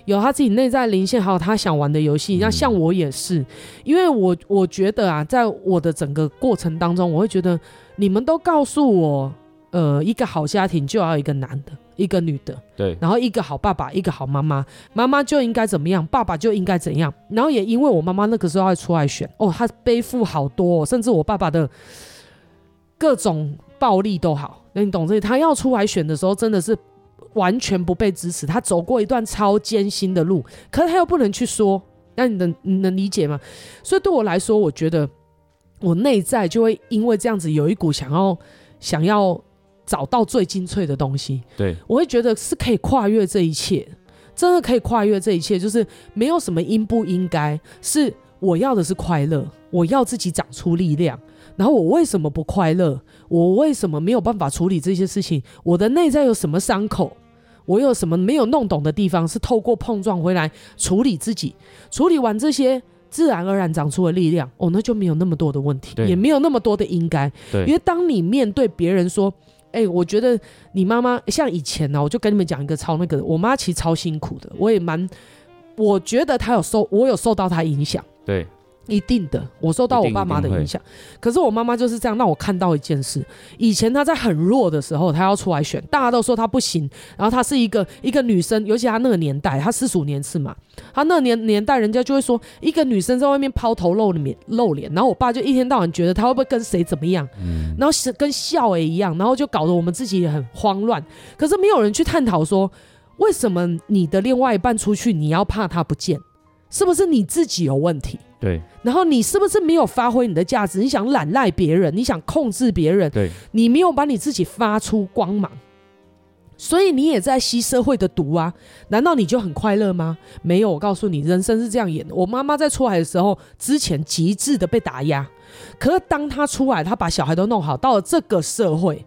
有他自己内在灵性，还有他想玩的游戏。那、嗯、像我也是，因为我我觉得啊，在我的整个过程当中，我会觉得你们都告诉我，呃，一个好家庭就要一个男的。一个女的，对，然后一个好爸爸，一个好妈妈，妈妈就应该怎么样，爸爸就应该怎样。然后也因为我妈妈那个时候要出来选，哦，她背负好多，哦，甚至我爸爸的各种暴力都好，那你懂这？他要出来选的时候，真的是完全不被支持，他走过一段超艰辛的路，可是他又不能去说，那你能你能理解吗？所以对我来说，我觉得我内在就会因为这样子有一股想要想要。找到最精粹的东西，对，我会觉得是可以跨越这一切，真的可以跨越这一切，就是没有什么应不应该，是我要的是快乐，我要自己长出力量，然后我为什么不快乐？我为什么没有办法处理这些事情？我的内在有什么伤口？我有什么没有弄懂的地方？是透过碰撞回来处理自己，处理完这些，自然而然长出了力量，哦，那就没有那么多的问题，也没有那么多的应该，因为当你面对别人说。哎、我觉得你妈妈像以前呢、啊，我就跟你们讲一个超那个，我妈其实超辛苦的，我也蛮，我觉得她有受，我有受到她影响。对。一定的，我受到我爸妈的影响。可是我妈妈就是这样让我看到一件事：以前她在很弱的时候，她要出来选，大家都说她不行。然后她是一个一个女生，尤其她那个年代，她四十五年次嘛，她那个年年代，人家就会说一个女生在外面抛头露脸露脸。然后我爸就一天到晚觉得她会不会跟谁怎么样，嗯、然后是跟笑诶一样，然后就搞得我们自己也很慌乱。可是没有人去探讨说，为什么你的另外一半出去，你要怕他不见？是不是你自己有问题？对。然后你是不是没有发挥你的价值？你想懒赖别人，你想控制别人，对。你没有把你自己发出光芒，所以你也在吸社会的毒啊？难道你就很快乐吗？没有，我告诉你，人生是这样演的。我妈妈在出来的时候，之前极致的被打压，可是当她出来，她把小孩都弄好，到了这个社会，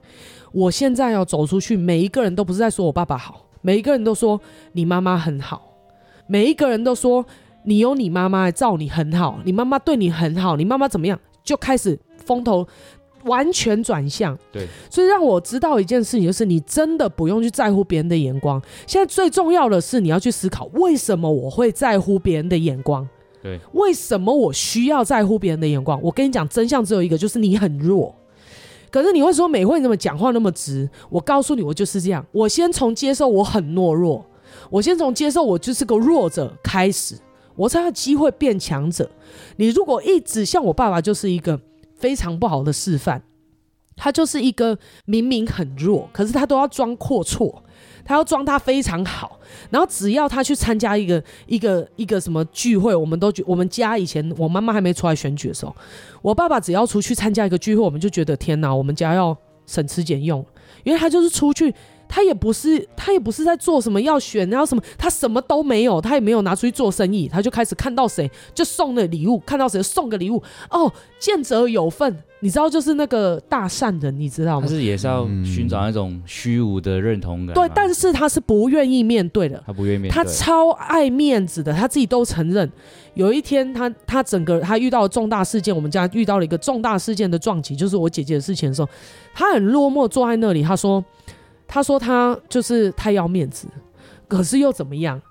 我现在要走出去，每一个人都不是在说我爸爸好，每一个人都说你妈妈很好，每一个人都说。你有你妈妈来照你很好，你妈妈对你很好，你妈妈怎么样？就开始风头完全转向。对，所以让我知道一件事情，就是你真的不用去在乎别人的眼光。现在最重要的是你要去思考，为什么我会在乎别人的眼光？对，为什么我需要在乎别人的眼光？我跟你讲，真相只有一个，就是你很弱。可是你会说美惠你怎么讲话那么直？我告诉你，我就是这样。我先从接受我很懦弱，我先从接受我就是个弱者开始。我才有机会变强者。你如果一直像我爸爸，就是一个非常不好的示范。他就是一个明明很弱，可是他都要装阔绰，他要装他非常好。然后只要他去参加一个一个一个什么聚会，我们都觉我们家以前我妈妈还没出来选举的时候，我爸爸只要出去参加一个聚会，我们就觉得天哪，我们家要省吃俭用，因为他就是出去。他也不是，他也不是在做什么要选，然后什么，他什么都没有，他也没有拿出去做生意，他就开始看到谁就送了礼物，看到谁送个礼物，哦，见者有份，你知道就是那个大善人，你知道吗？他是也是要寻找那种虚无的认同感，对，但是他是不愿意面对的，他不愿意面对，他超爱面子的，他自己都承认。有一天他，他他整个他遇到了重大事件，我们家遇到了一个重大事件的撞击，就是我姐姐的事情的时候，他很落寞坐在那里，他说。他说他就是太要面子，可是又怎么样？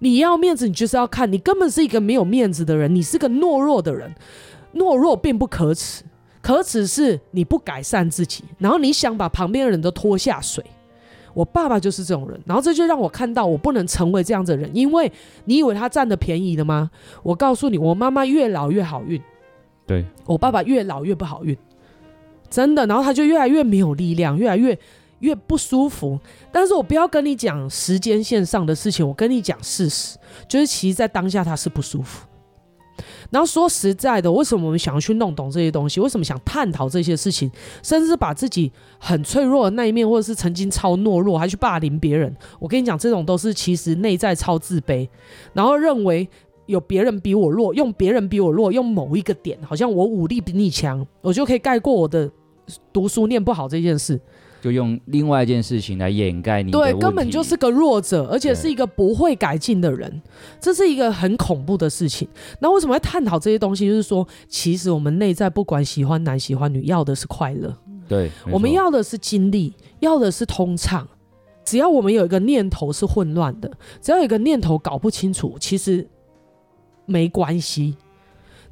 你要面子，你就是要看你根本是一个没有面子的人，你是个懦弱的人。懦弱并不可耻，可耻是你不改善自己，然后你想把旁边的人都拖下水。我爸爸就是这种人，然后这就让我看到我不能成为这样子的人，因为你以为他占的便宜了吗？我告诉你，我妈妈越老越好运，对，我爸爸越老越不好运，真的。然后他就越来越没有力量，越来越。越不舒服，但是我不要跟你讲时间线上的事情，我跟你讲事实，就是其实在当下他是不舒服。然后说实在的，为什么我们想要去弄懂这些东西？为什么想探讨这些事情？甚至把自己很脆弱的那一面，或者是曾经超懦弱，还去霸凌别人？我跟你讲，这种都是其实内在超自卑，然后认为有别人比我弱，用别人比我弱，用某一个点，好像我武力比你强，我就可以盖过我的读书念不好这件事。就用另外一件事情来掩盖你的。对，根本就是个弱者，而且是一个不会改进的人，这是一个很恐怖的事情。那为什么要探讨这些东西？就是说，其实我们内在不管喜欢男喜欢女，要的是快乐。对，我们要的是经历，要的是通畅。只要我们有一个念头是混乱的，只要有一个念头搞不清楚，其实没关系。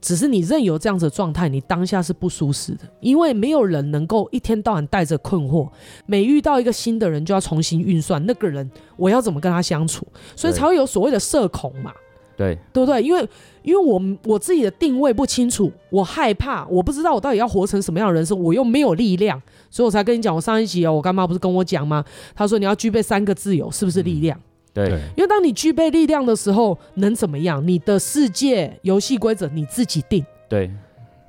只是你任由这样子的状态，你当下是不舒适的，因为没有人能够一天到晚带着困惑，每遇到一个新的人就要重新运算那个人我要怎么跟他相处，所以才会有所谓的社恐嘛，对对不对？因为因为我我自己的定位不清楚，我害怕，我不知道我到底要活成什么样的人生，我又没有力量，所以我才跟你讲，我上一集哦，我干妈不是跟我讲吗？他说你要具备三个自由，是不是力量？嗯对，因为当你具备力量的时候，能怎么样？你的世界游戏规则你自己定，对，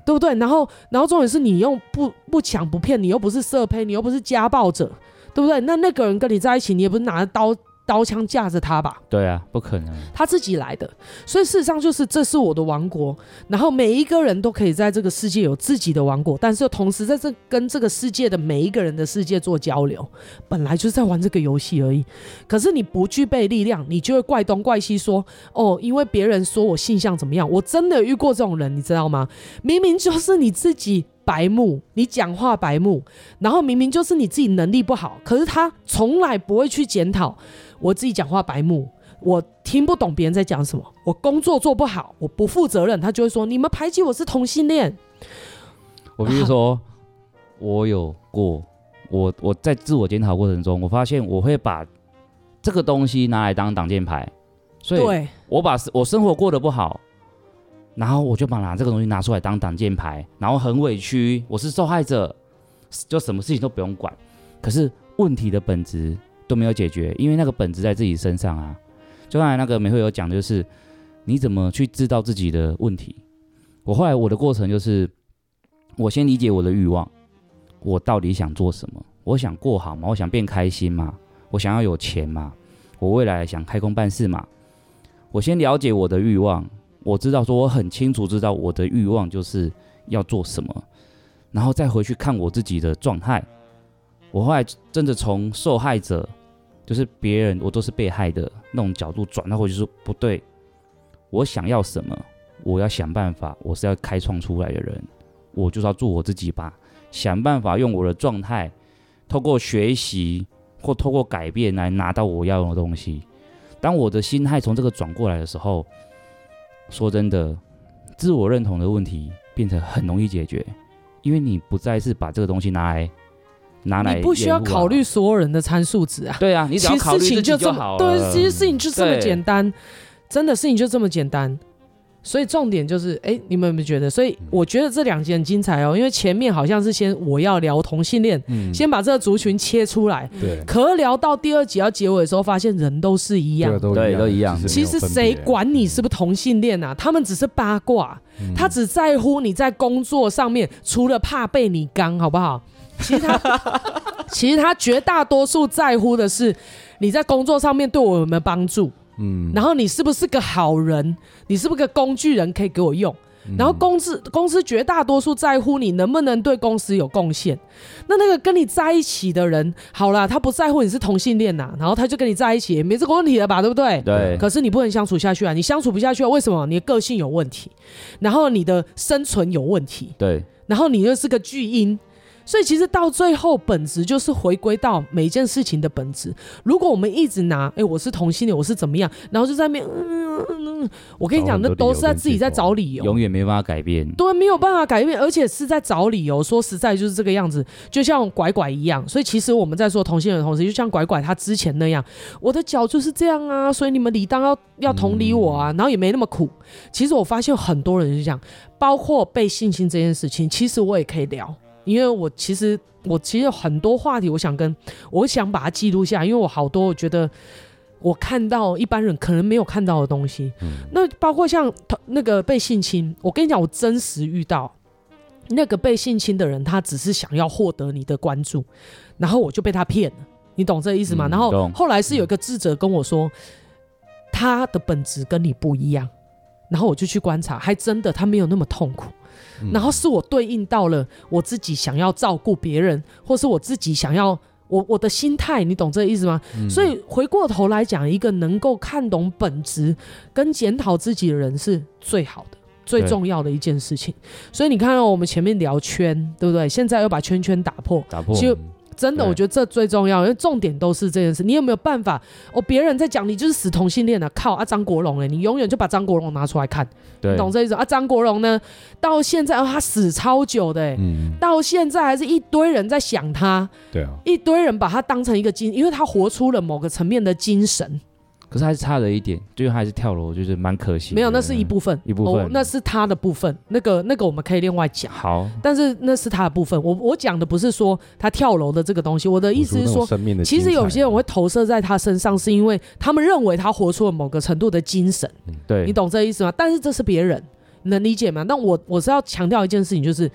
对不对？然后，然后重点是你又不不抢不骗，你又不是色胚，你又不是家暴者，对不对？那那个人跟你在一起，你也不是拿着刀。刀枪架着他吧？对啊，不可能，他自己来的。所以事实上就是，这是我的王国，然后每一个人都可以在这个世界有自己的王国，但是又同时在这跟这个世界的每一个人的世界做交流，本来就是在玩这个游戏而已。可是你不具备力量，你就会怪东怪西说，说哦，因为别人说我性向怎么样，我真的遇过这种人，你知道吗？明明就是你自己白目，你讲话白目，然后明明就是你自己能力不好，可是他从来不会去检讨我自己讲话白目，我听不懂别人在讲什么，我工作做不好，我不负责任，他就会说你们排挤我是同性恋。我比如说，我有过，我我在自我检讨过程中，我发现我会把这个东西拿来当挡箭牌，所以对，我把我生活过得不好，然后我就把拿这个东西拿出来当挡箭牌，然后很委屈，我是受害者，就什么事情都不用管，可是问题的本质都没有解决，因为那个本质在自己身上啊。就刚才那个美惠有讲就是你怎么去知道自己的问题。我后来我的过程就是。我先理解我的欲望，我到底想做什么？我想过好吗？我想变开心吗？我想要有钱吗？我未来想开工办事吗？我先了解我的欲望，我知道说我很清楚知道我的欲望就是要做什么，然后再回去看我自己的状态。我后来真的从受害者，就是别人，我都是被害的那种角度转到回去说不对，我想要什么？我要想办法，我是要开创出来的人。我就是要做我自己吧，想办法用我的状态，透过学习或透过改变来拿到我要用的东西。当我的心态从这个转过来的时候，说真的，自我认同的问题变成很容易解决，因为你不再是把这个东西拿来拿来，你不需要考虑所有人的参数值啊。对啊，你只要考虑自己就好了。对，其实事情就这么简单，真的事情就这么简单。所以重点就是，哎、欸，你们有没有觉得？所以我觉得这两集很精彩哦，因为前面好像是先我要聊同性恋，嗯，先把这个族群切出来，对。可聊到第二集要结尾的时候，发现人都是一样，对，都一样。其实谁管你是不是同性恋啊？他们只是八卦，他只在乎你在工作上面，除了怕被你刚，好不好？其实他，<laughs> 其实他绝大多数在乎的是你在工作上面对我有没有帮助。嗯，然后你是不是个好人？你是不是个工具人可以给我用？然后公司公司绝大多数在乎你能不能对公司有贡献。那那个跟你在一起的人，好啦，他不在乎你是同性恋呐，然后他就跟你在一起，也没这个问题了吧？对不对？对。可是你不能相处下去啊！你相处不下去啊？为什么？你的个性有问题，然后你的生存有问题。对。然后你又是个巨婴。所以其实到最后，本质就是回归到每一件事情的本质。如果我们一直拿，哎、我是同性恋，我是怎么样，然后就在那边，嗯嗯，我跟你讲，那都是在自己在找理由，永远没办法改变。对，没有办法改变，而且是在找理由。说实在，就是这个样子，就像拐拐一样。所以其实我们在说同性恋的同时，就像拐拐他之前那样，我的脚就是这样啊，所以你们理当要要同理我啊，然后也没那么苦。其实我发现很多人是这样，包括被性侵这件事情，其实我也可以聊。因为我其实我其实有很多话题，我想跟我想把它记录下，因为我好多我觉得我看到一般人可能没有看到的东西。嗯、那包括像那个被性侵，我跟你讲，我真实遇到那个被性侵的人，他只是想要获得你的关注，然后我就被他骗了，你懂这意思吗？嗯、然后后来是有一个智者跟我说，他的本质跟你不一样，然后我就去观察，还真的他没有那么痛苦。然后是我对应到了我自己想要照顾别人，或是我自己想要我我的心态，你懂这个意思吗？嗯、所以回过头来讲，一个能够看懂本质跟检讨自己的人是最好的、最重要的一件事情。所以你看到我们前面聊圈，对不对？现在又把圈圈打破，打破。真的，我觉得这最重要，因为重点都是这件事。你有没有办法？哦，别人在讲你就是死同性恋的，靠啊！张国荣哎，你永远就把张国荣拿出来看，懂这意思啊？张国荣呢，到现在哦，他死超久的，嗯，到现在还是一堆人在想他，对啊，一堆人把他当成一个精，因为他活出了某个层面的精神。可是还是差了一点，最后还是跳楼，就是蛮可惜。没有，那是一部分，一部分，哦，那是他的部分。那个那个我们可以另外讲。好，但是那是他的部分。我我讲的不是说他跳楼的这个东西，我的意思是说，其实有些人会投射在他身上，是因为他们认为他活出了某个程度的精神。嗯、对，你懂这意思吗？但是这是别人，能理解吗？那我我是要强调一件事情，就是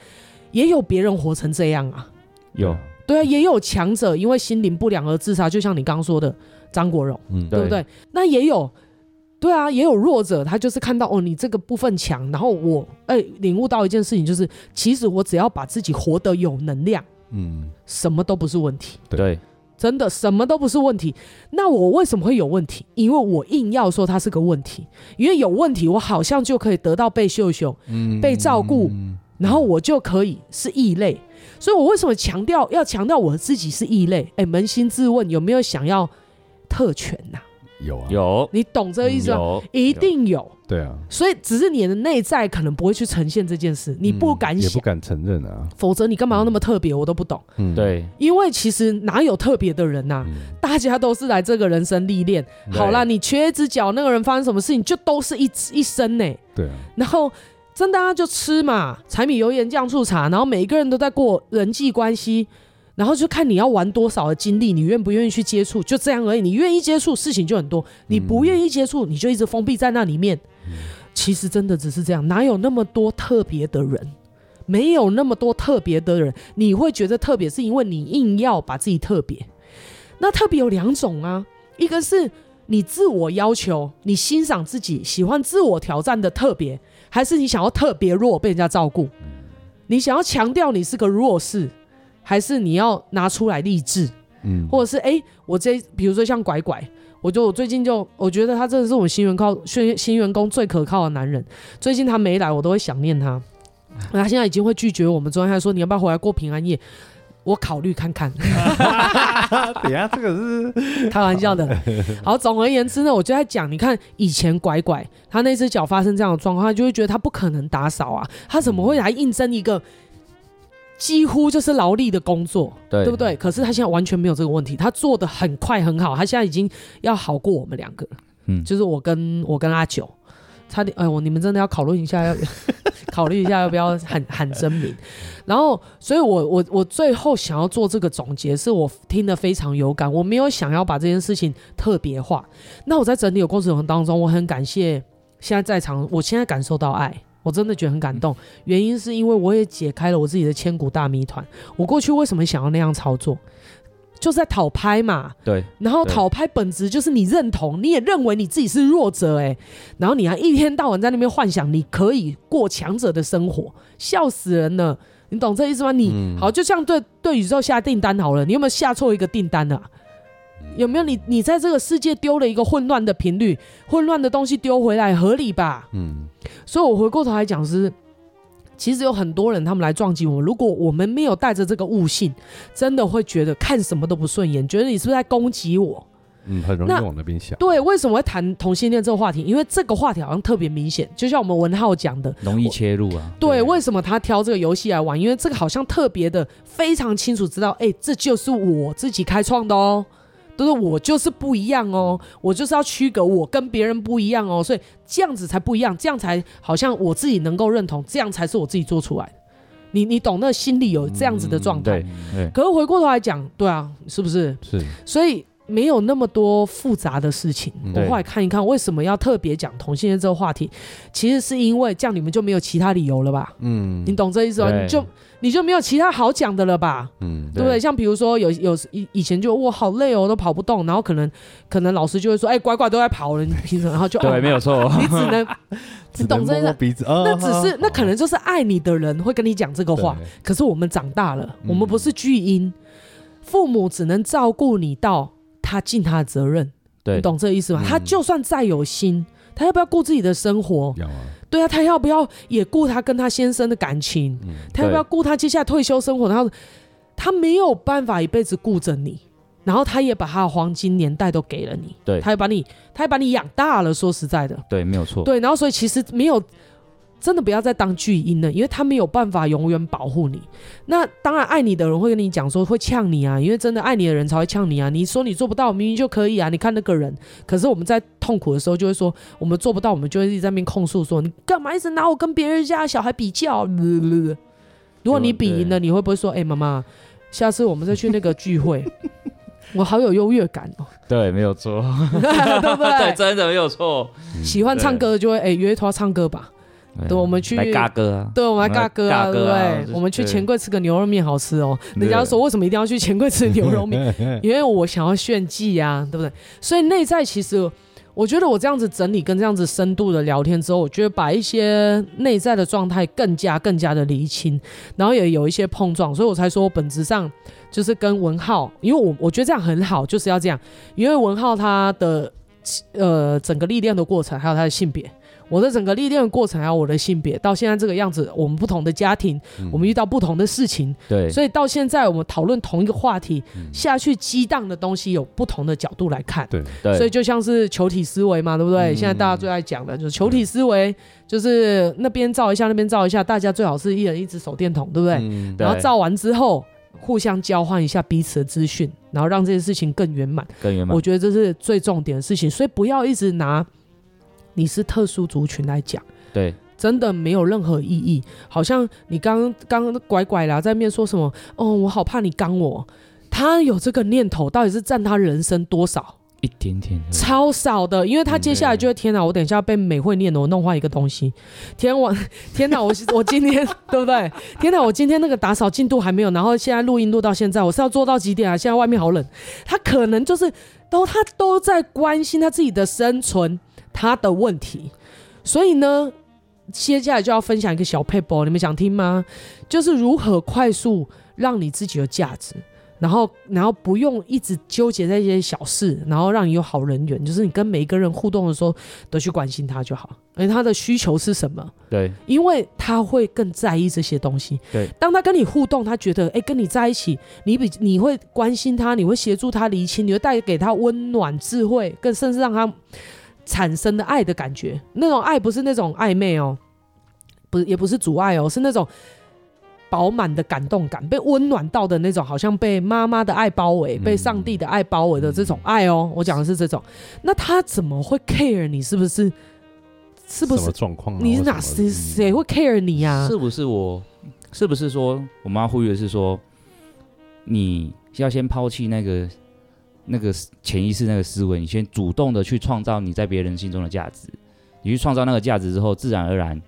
也有别人活成这样啊。有，对啊，也有强者因为心灵不良而自杀，就像你刚刚说的。张国荣，嗯，对不对？那也有，对啊，也有弱者，他就是看到哦，你这个部分强，然后我哎领悟到一件事情，就是其实我只要把自己活得有能量，嗯，什么都不是问题。对，真的什么都不是问题。那我为什么会有问题？因为我硬要说它是个问题，因为有问题，我好像就可以得到被秀秀，嗯，被照顾。嗯然后我就可以是异类。所以我为什么强调要强调我自己是异类？哎，扪心自问，有没有想要特权呐、啊？有啊，有，你懂这个意思吗？有，一定有。对啊，所以只是你的内在可能不会去呈现这件事，你不敢想，也不敢承认啊。否则你干嘛要那么特别？我都不懂。嗯，对，因为其实哪有特别的人呐、啊？大家都是来这个人生历练。好啦，你缺一只脚，那个人发生什么事情，就都是一一生呢。对啊。然后真的啊，就吃嘛，柴米油盐酱醋茶，然后每一个人都在过人际关系。然后就看你要玩多少的精力，你愿不愿意去接触，就这样而已。你愿意接触，事情就很多；你不愿意接触，你就一直封闭在那里面。其实真的只是这样，哪有那么多特别的人？没有那么多特别的人。你会觉得特别，是因为你硬要把自己特别。那特别有两种啊，一个是你自我要求，你欣赏自己，喜欢自我挑战的特别，还是你想要特别弱，被人家照顾？你想要强调你是个弱势？还是你要拿出来励志，嗯，或者是哎、欸，我这比如说像拐拐，我就我最近就我觉得他真的是我们新员工新新员工最可靠的男人。最近他没来，我都会想念他。他现在已经会拒绝我们，昨天还说你要不要回来过平安夜？我考虑看看。<laughs> 等下这个是 <laughs> 开玩笑的。好，总而言之呢，我就在讲，你看以前拐拐他那只脚发生这样的状况，他就会觉得他不可能打扫啊，他怎么会来应征一个？几乎就是劳力的工作，对，对不对？可是他现在完全没有这个问题，他做的很快很好，他现在已经要好过我们两个，嗯，就是我跟我跟阿九，差点哎，我你们真的要考虑一下，要 <laughs> 考虑一下要不要喊喊真名。然后，所以我我我最后想要做这个总结，是我听得非常有感，我没有想要把这件事情特别化。那我在整理的过程当中，我很感谢现在在场，我现在感受到爱。我真的觉得很感动，原因是因为我也解开了我自己的千古大谜团。我过去为什么想要那样操作，就是在讨拍嘛。对。然后讨拍本质就是你认同，你也认为你自己是弱者哎，然后你还一天到晚在那边幻想你可以过强者的生活，笑死人了。你懂这意思吗？你好，就像对对宇宙下订单好了，你有没有下错一个订单啊？有没有你你在这个世界丢了一个混乱的频率，混乱的东西丢回来合理吧？嗯。所以，我回过头来讲是，其实有很多人他们来撞击我们。如果我们没有带着这个悟性，真的会觉得看什么都不顺眼，觉得你是不是在攻击我？嗯，很容易往那边想。对，为什么会谈同性恋这个话题？因为这个话题好像特别明显，就像我们文浩讲的，容易切入啊。对，对，为什么他挑这个游戏来玩？因为这个好像特别的非常清楚知道，哎，这就是我自己开创的哦。都是我就是不一样哦，我就是要区隔我跟别人不一样哦，所以这样子才不一样，这样才好像我自己能够认同，这样才是我自己做出来的。你你懂那心里有这样子的状态，嗯，对。可是回过头来讲，对啊，是不是？是。所以。没有那么多复杂的事情，我后来看一看，为什么要特别讲同性恋这个话题？其实是因为这样你们就没有其他理由了吧？嗯，你懂这意思吗？你就你就没有其他好讲的了吧？嗯，对不对？像比如说有有以以前就哇好累哦，都跑不动，然后可能可能老师就会说，哎，乖乖都在跑了，你凭什么？然后就 <laughs> 对，啊、没有错，你只能 <laughs> 你懂这意思？那只是那可能就是爱你的人会跟你讲这个话，可是我们长大了，我们不是巨婴，父母只能照顾你到。他尽他的责任，对，你懂这个意思吗？嗯、他就算再有心，他要不要顾自己的生活？要啊。对啊，他要不要也顾他跟他先生的感情？嗯、他要不要顾他接下来退休生活？然后他没有办法一辈子顾着你，然后他也把他的黄金年代都给了你，对，他也把你，他也把你养大了。说实在的，对，没有错。对，然后所以其实没有。真的不要再当巨婴了，因为他没有办法永远保护你。那当然，爱你的人会跟你讲说会呛你啊，因为真的爱你的人才会呛你啊。你说你做不到，明明就可以啊。你看那个人，可是我们在痛苦的时候就会说我们做不到，我们就会一直在那边控诉说你干嘛一直拿我跟别人家小孩比较？如果你比赢了，你会不会说哎妈妈，下次我们再去那个聚会，<laughs> 我好有优越感哦。对，没有错，<laughs> <laughs> 对不对？对，真的没有错。喜欢唱歌的就会哎约他唱歌吧。对，我们去！对，我们来尬歌啊，对不对？我们去钱柜吃个牛肉面，好吃哦。人家说为什么一定要去钱柜吃牛肉面？<laughs> 因为我想要炫技啊，对不对？所以内在其实，我觉得我这样子整理跟这样子深度的聊天之后，我觉得把一些内在的状态更加更加的厘清，然后也有一些碰撞，所以我才说本质上就是跟文浩，因为我我觉得这样很好，就是要这样，因为文浩他的。呃整个历练的过程，还有他的性别。我的整个历练的过程，还有我的性别，到现在这个样子，我们不同的家庭，嗯我们遇到不同的事情，对，所以到现在我们讨论同一个话题，嗯下去激荡的东西有不同的角度来看。对，对，所以就像是球体思维嘛，对不对？嗯现在大家最爱讲的就是球体思维，就是那边照一下，那边照一下，大家最好是一人一只手电筒，对不对？然后照完之后，互相交换一下彼此的资讯，然后让这件事情更圆满。更圆满我。觉得这是最重点的事情，所以不要一直拿你是特殊族群来讲。对，真的没有任何意义，好像你刚刚拐拐啦，在面说什么？哦，我好怕你刚我。他有这个念头，到底是占他人生多少？一点点。超少的，因为他接下来就会天哪，我等一下被美会念的，我弄坏一个东西。天我 <laughs> 天哪，我我今天 <laughs> 对不对？天哪，我今天那个打扫进度还没有，然后现在录音录到现在，我是要做到几点啊？现在外面好冷，他可能就是都他都在关心他自己的生存，他的问题，所以呢。接下来就要分享一个小 paper，，你们想听吗？就是如何快速让你自己有价值，然后然后不用一直纠结在一些小事，然后让你有好人缘。就是你跟每一个人互动的时候，都去关心他就好。而他的需求是什么？对，因为他会更在意这些东西。对，当他跟你互动，他觉得哎，跟你在一起，你比你会关心他，你会协助他厘清，你会带给他温暖、智慧，更甚至让他。产生的爱的感觉，那种爱不是那种暧昧哦，不是也不是阻碍哦，是那种饱满的感动感，被温暖到的那种，好像被妈妈的爱包围，嗯被上帝的爱包围的这种爱哦。我讲的是这种，那他怎么会 care 你是不是？是不是？状况？你是哪谁谁会 care 你呀、啊？是不是我？是不是说我们要呼吁的是说，你要先抛弃那个那个潜意识那个思维，你先主动的去创造你在别人心中的价值。你去创造那个价值之后，自然而然，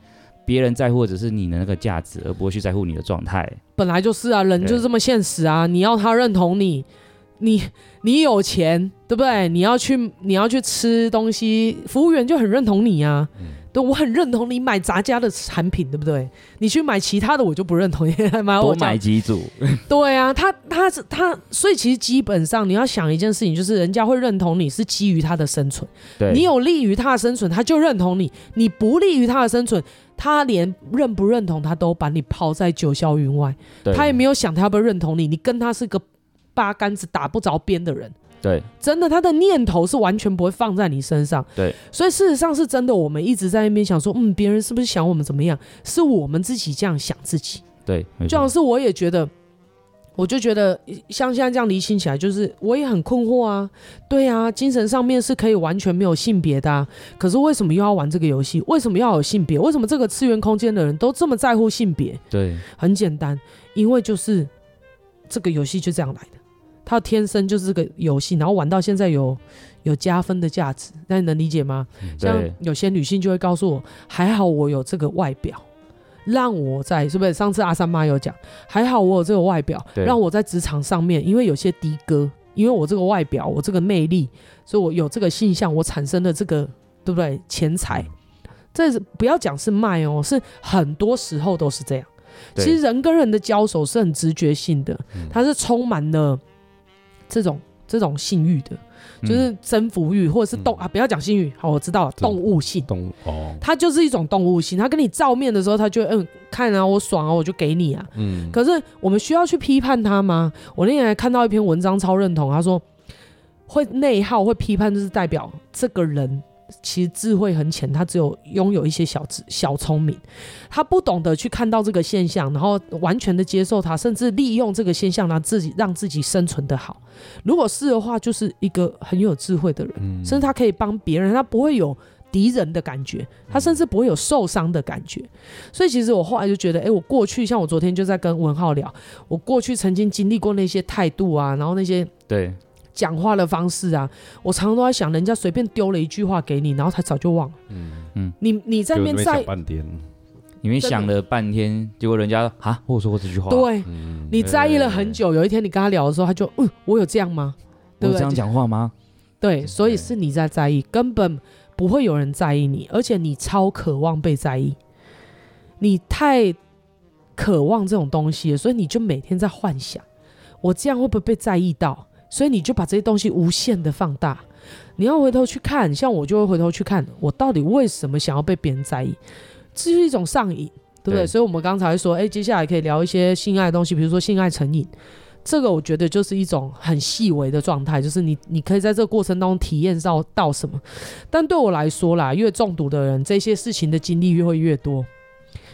别人在乎的只是你的那个价值，而不会去在乎你的状态。本来就是啊，人就是这么现实啊！你要他认同你，你你有钱，对不对？你要去你要去吃东西，服务员就很认同你啊。嗯对，我很认同你买杂家的产品，对不对？你去买其他的，我就不认同。<laughs> 买我多买几组，对啊，他他是他，所以其实基本上你要想一件事情，就是人家会认同你是基于他的生存。对，你有利于他的生存，他就认同你；你不利于他的生存，他连认不认同他都把你抛在九霄云外。对他也没有想他要不要认同你，你跟他是个八竿子打不着边的人。对真的，他的念头是完全不会放在你身上。对，所以事实上是真的。我们一直在那边想说，嗯，别人是不是想我们怎么样？是我们自己这样想自己。对，就像是我也觉得，我就觉得像现在这样离心起来，就是我也很困惑啊。对啊，精神上面是可以完全没有性别的啊，可是为什么又要玩这个游戏？为什么要有性别？为什么这个次元空间的人都这么在乎性别？对很简单，因为就是这个游戏就这样来的。他天生就是这个游戏，然后玩到现在有有加分的价值，那你能理解吗？像有些女性就会告诉我，还好我有这个外表，让我在是不是？上次阿三妈有讲，还好我有这个外表，让我在职场上面，因为有些的哥，因为我这个外表，我这个魅力，所以我有这个性向，我产生了这个对不对？钱财，这是不要讲是卖哦，是很多时候都是这样。其实人跟人的交手是很直觉性的，嗯它是充满了这种这种性欲的，就是征服欲，或者是动、嗯啊，不要讲性欲，好，我知道了，动物性，动物哦，它就是一种动物性。它跟你照面的时候，它就嗯，看啊，我爽啊，我就给你啊。嗯，可是我们需要去批判它吗？我那天还看到一篇文章，超认同，他说会内耗、会批判，就是代表这个人。其实智慧很浅，他只有拥有一些小智、小聪明，他不懂得去看到这个现象，然后完全的接受它，甚至利用这个现象，让自己让自己生存的好。如果是的话，就是一个很有智慧的人，嗯甚至他可以帮别人，他不会有敌人的感觉，他甚至不会有受伤的感觉。所以其实我后来就觉得，哎，我过去像我昨天就在跟文浩聊，我过去曾经经历过那些态度啊，然后那些对讲话的方式啊，我常常都在想，人家随便丢了一句话给你，然后他早就忘了。嗯，嗯，你你在那边在半天，你们想了半天，结果人家啊，我说过这句话，对嗯，你在意了很久，有一天你跟他聊的时候，他就嗯，我有这样吗？我有这对不对？样讲话吗？对，所以是你在在意，根本不会有人在意你，而且你超渴望被在意，你太渴望这种东西了，所以你就每天在幻想，我这样会不会被在意到？所以你就把这些东西无限的放大，你要回头去看，像我就会回头去看，我到底为什么想要被别人在意，这是一种上瘾，对不对？对所以，我们刚才说，哎，接下来可以聊一些性爱的东西，比如说性爱成瘾，这个我觉得就是一种很细微的状态，就是你你可以在这个过程当中体验到到什么。但对我来说啦，越中毒的人，这些事情的经历越会越多，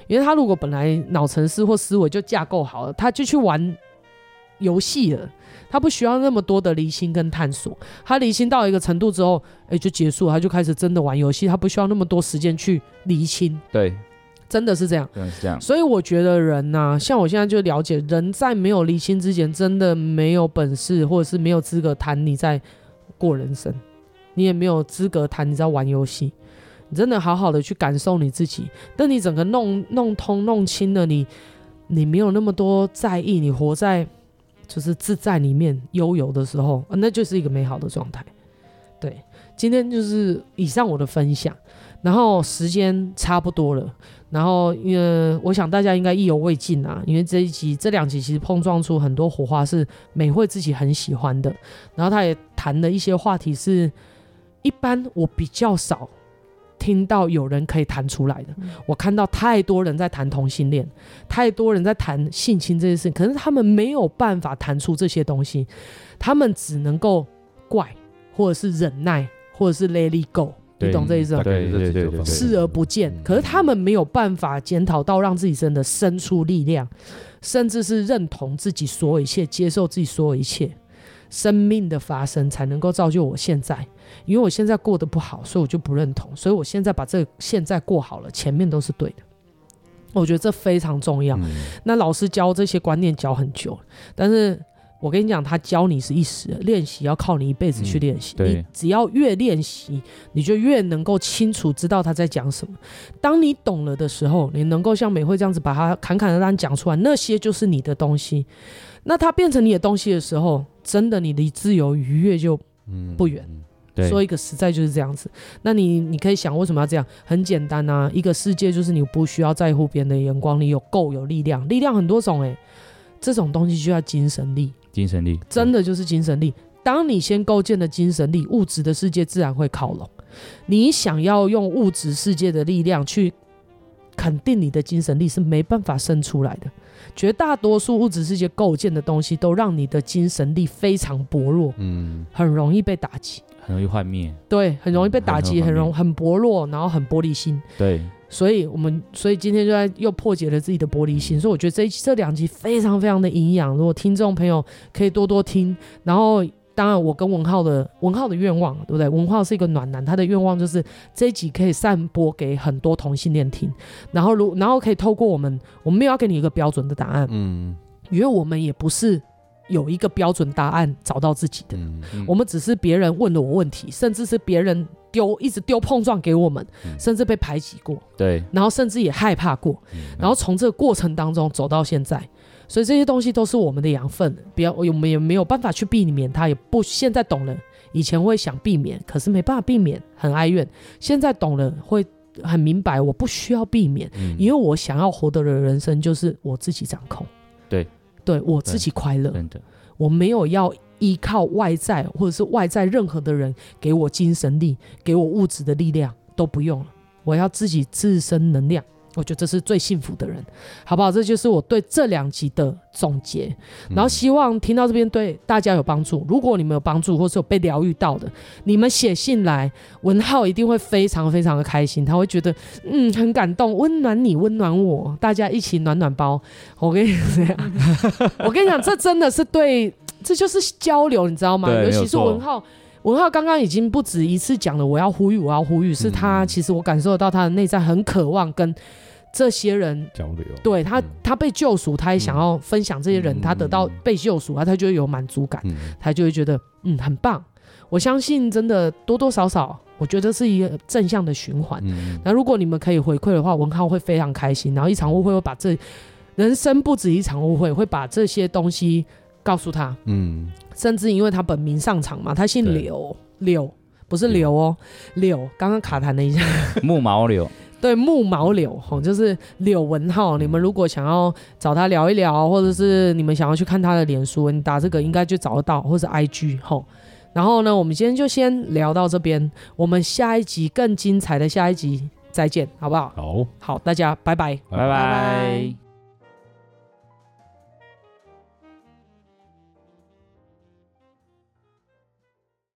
因为他如果本来脑程式或思维就架构好了，他就去玩游戏了。他不需要那么多的离心跟探索，他离心到一个程度之后，哎、欸，就结束了，他就开始真的玩游戏，他不需要那么多时间去离心。对，真的是这样，真的是这样。所以我觉得人呐、啊，像我现在就了解，人在没有离心之前，真的没有本事，或者是没有资格谈你在过人生，你也没有资格谈你在玩游戏。你真的好好的去感受你自己，等你整个弄弄通弄清了你，你没有那么多在意，你活在。就是自在里面悠游的时候，那就是一个美好的状态。对，今天就是以上我的分享，然后时间差不多了，然后呃我想大家应该意犹未尽啊，因为这一集、这两集其实碰撞出很多火花，是美惠自己很喜欢的，然后他也谈了一些话题，是一般我比较少。听到有人可以谈出来的，我看到太多人在谈同性恋，太多人在谈性侵这些事情，可是他们没有办法谈出这些东西，他们只能够怪，或者是忍耐，或者是 let it go，你懂这意思吗？对对对对，视而不见。可是他们没有办法检讨到让自己真的生出力量，甚至是认同自己所有一切，接受自己所有一切。生命的发生才能够造就我现在，因为我现在过得不好，所以我就不认同，所以我现在把这个现在过好了，前面都是对的。我觉得这非常重要。嗯、那老师教这些观念教很久，但是我跟你讲，他教你是一时，练习要靠你一辈子去练习。嗯、你只要越练习，你就越能够清楚知道他在讲什么。当你懂了的时候，你能够像美惠这样子把它侃侃而谈讲出来，那些就是你的东西。那它变成你的东西的时候，真的你离自由愉悦就不远。说一个实在就是这样子。那你你可以想为什么要这样？很简单啊，一个世界就是你不需要在乎别人的眼光，你有够有力量，力量很多种哎、欸，这种东西就叫精神力。精神力真的就是精神力。当你先构建了精神力，物质的世界自然会靠拢。你想要用物质世界的力量去肯定你的精神力，是没办法生出来的。绝大多数物质世界构建的东西，都让你的精神力非常薄弱，嗯，很容易被打击，很容易幻灭，对，很容易被打击，很容很薄弱，然后很玻璃心，对，所以我们所以今天就在又破解了自己的玻璃心，所以我觉得这这两集非常非常的营养，如果听众朋友可以多多听，然后。当然，我跟文浩的文浩的愿望，对不对？文浩是一个暖男，他的愿望就是这一集可以散播给很多同性恋听，然后如然后可以透过我们，我们没有要给你一个标准的答案，嗯，因为我们也不是有一个标准答案找到自己的，我们只是别人问了我问题，甚至是别人丢一直丢碰撞给我们，嗯、甚至被排挤过，对，然后甚至也害怕过，嗯、然后从这个过程当中走到现在。所以这些东西都是我们的养分，不要我们也没有办法去避免它，也不现在懂了，以前会想避免，可是没办法避免，很哀怨。现在懂了，会很明白，我不需要避免，嗯、因为我想要活得的人生就是我自己掌控，对，我自己快乐，真的，我没有要依靠外在或者是外在任何的人给我精神力，给我物质的力量都不用了，我要自己自身能量。我觉得这是最幸福的人，好不好？这就是我对这两集的总结。然后希望听到这边对大家有帮助。如果你们有帮助，或是有被疗愈到的，你们写信来，文浩一定会非常非常的开心。他会觉得嗯很感动，温暖你，温暖我，大家一起暖暖包。我跟你讲，<laughs> 我跟你讲，这真的是对，这就是交流，你知道吗？尤其是文浩。文浩刚刚已经不止一次讲了，我要呼吁，我要呼吁，是他其实我感受到他的内在很渴望跟这些人交流，对他，他被救赎，他也想要分享这些人，他得到被救赎啊，他就会有满足感，他就会觉得嗯很棒。我相信真的多多少少，我觉得是一个正向的循环。那如果你们可以回馈的话，文浩会非常开心。然后一场误会会把这人生不止一场误会，会把这些东西告诉他，嗯。甚至因为他本名上场嘛，他姓柳，对。柳不是刘哦，柳刚刚卡弹了一下，<laughs> 木毛柳，对，木毛柳吼，就是柳文浩。你们如果想要找他聊一聊，或者是你们想要去看他的脸书，你打这个应该就找得到，或者 IG 吼。然后呢，我们今天就先聊到这边，我们下一集更精彩的下一集再见，好不好？好，好，大家拜拜。拜拜。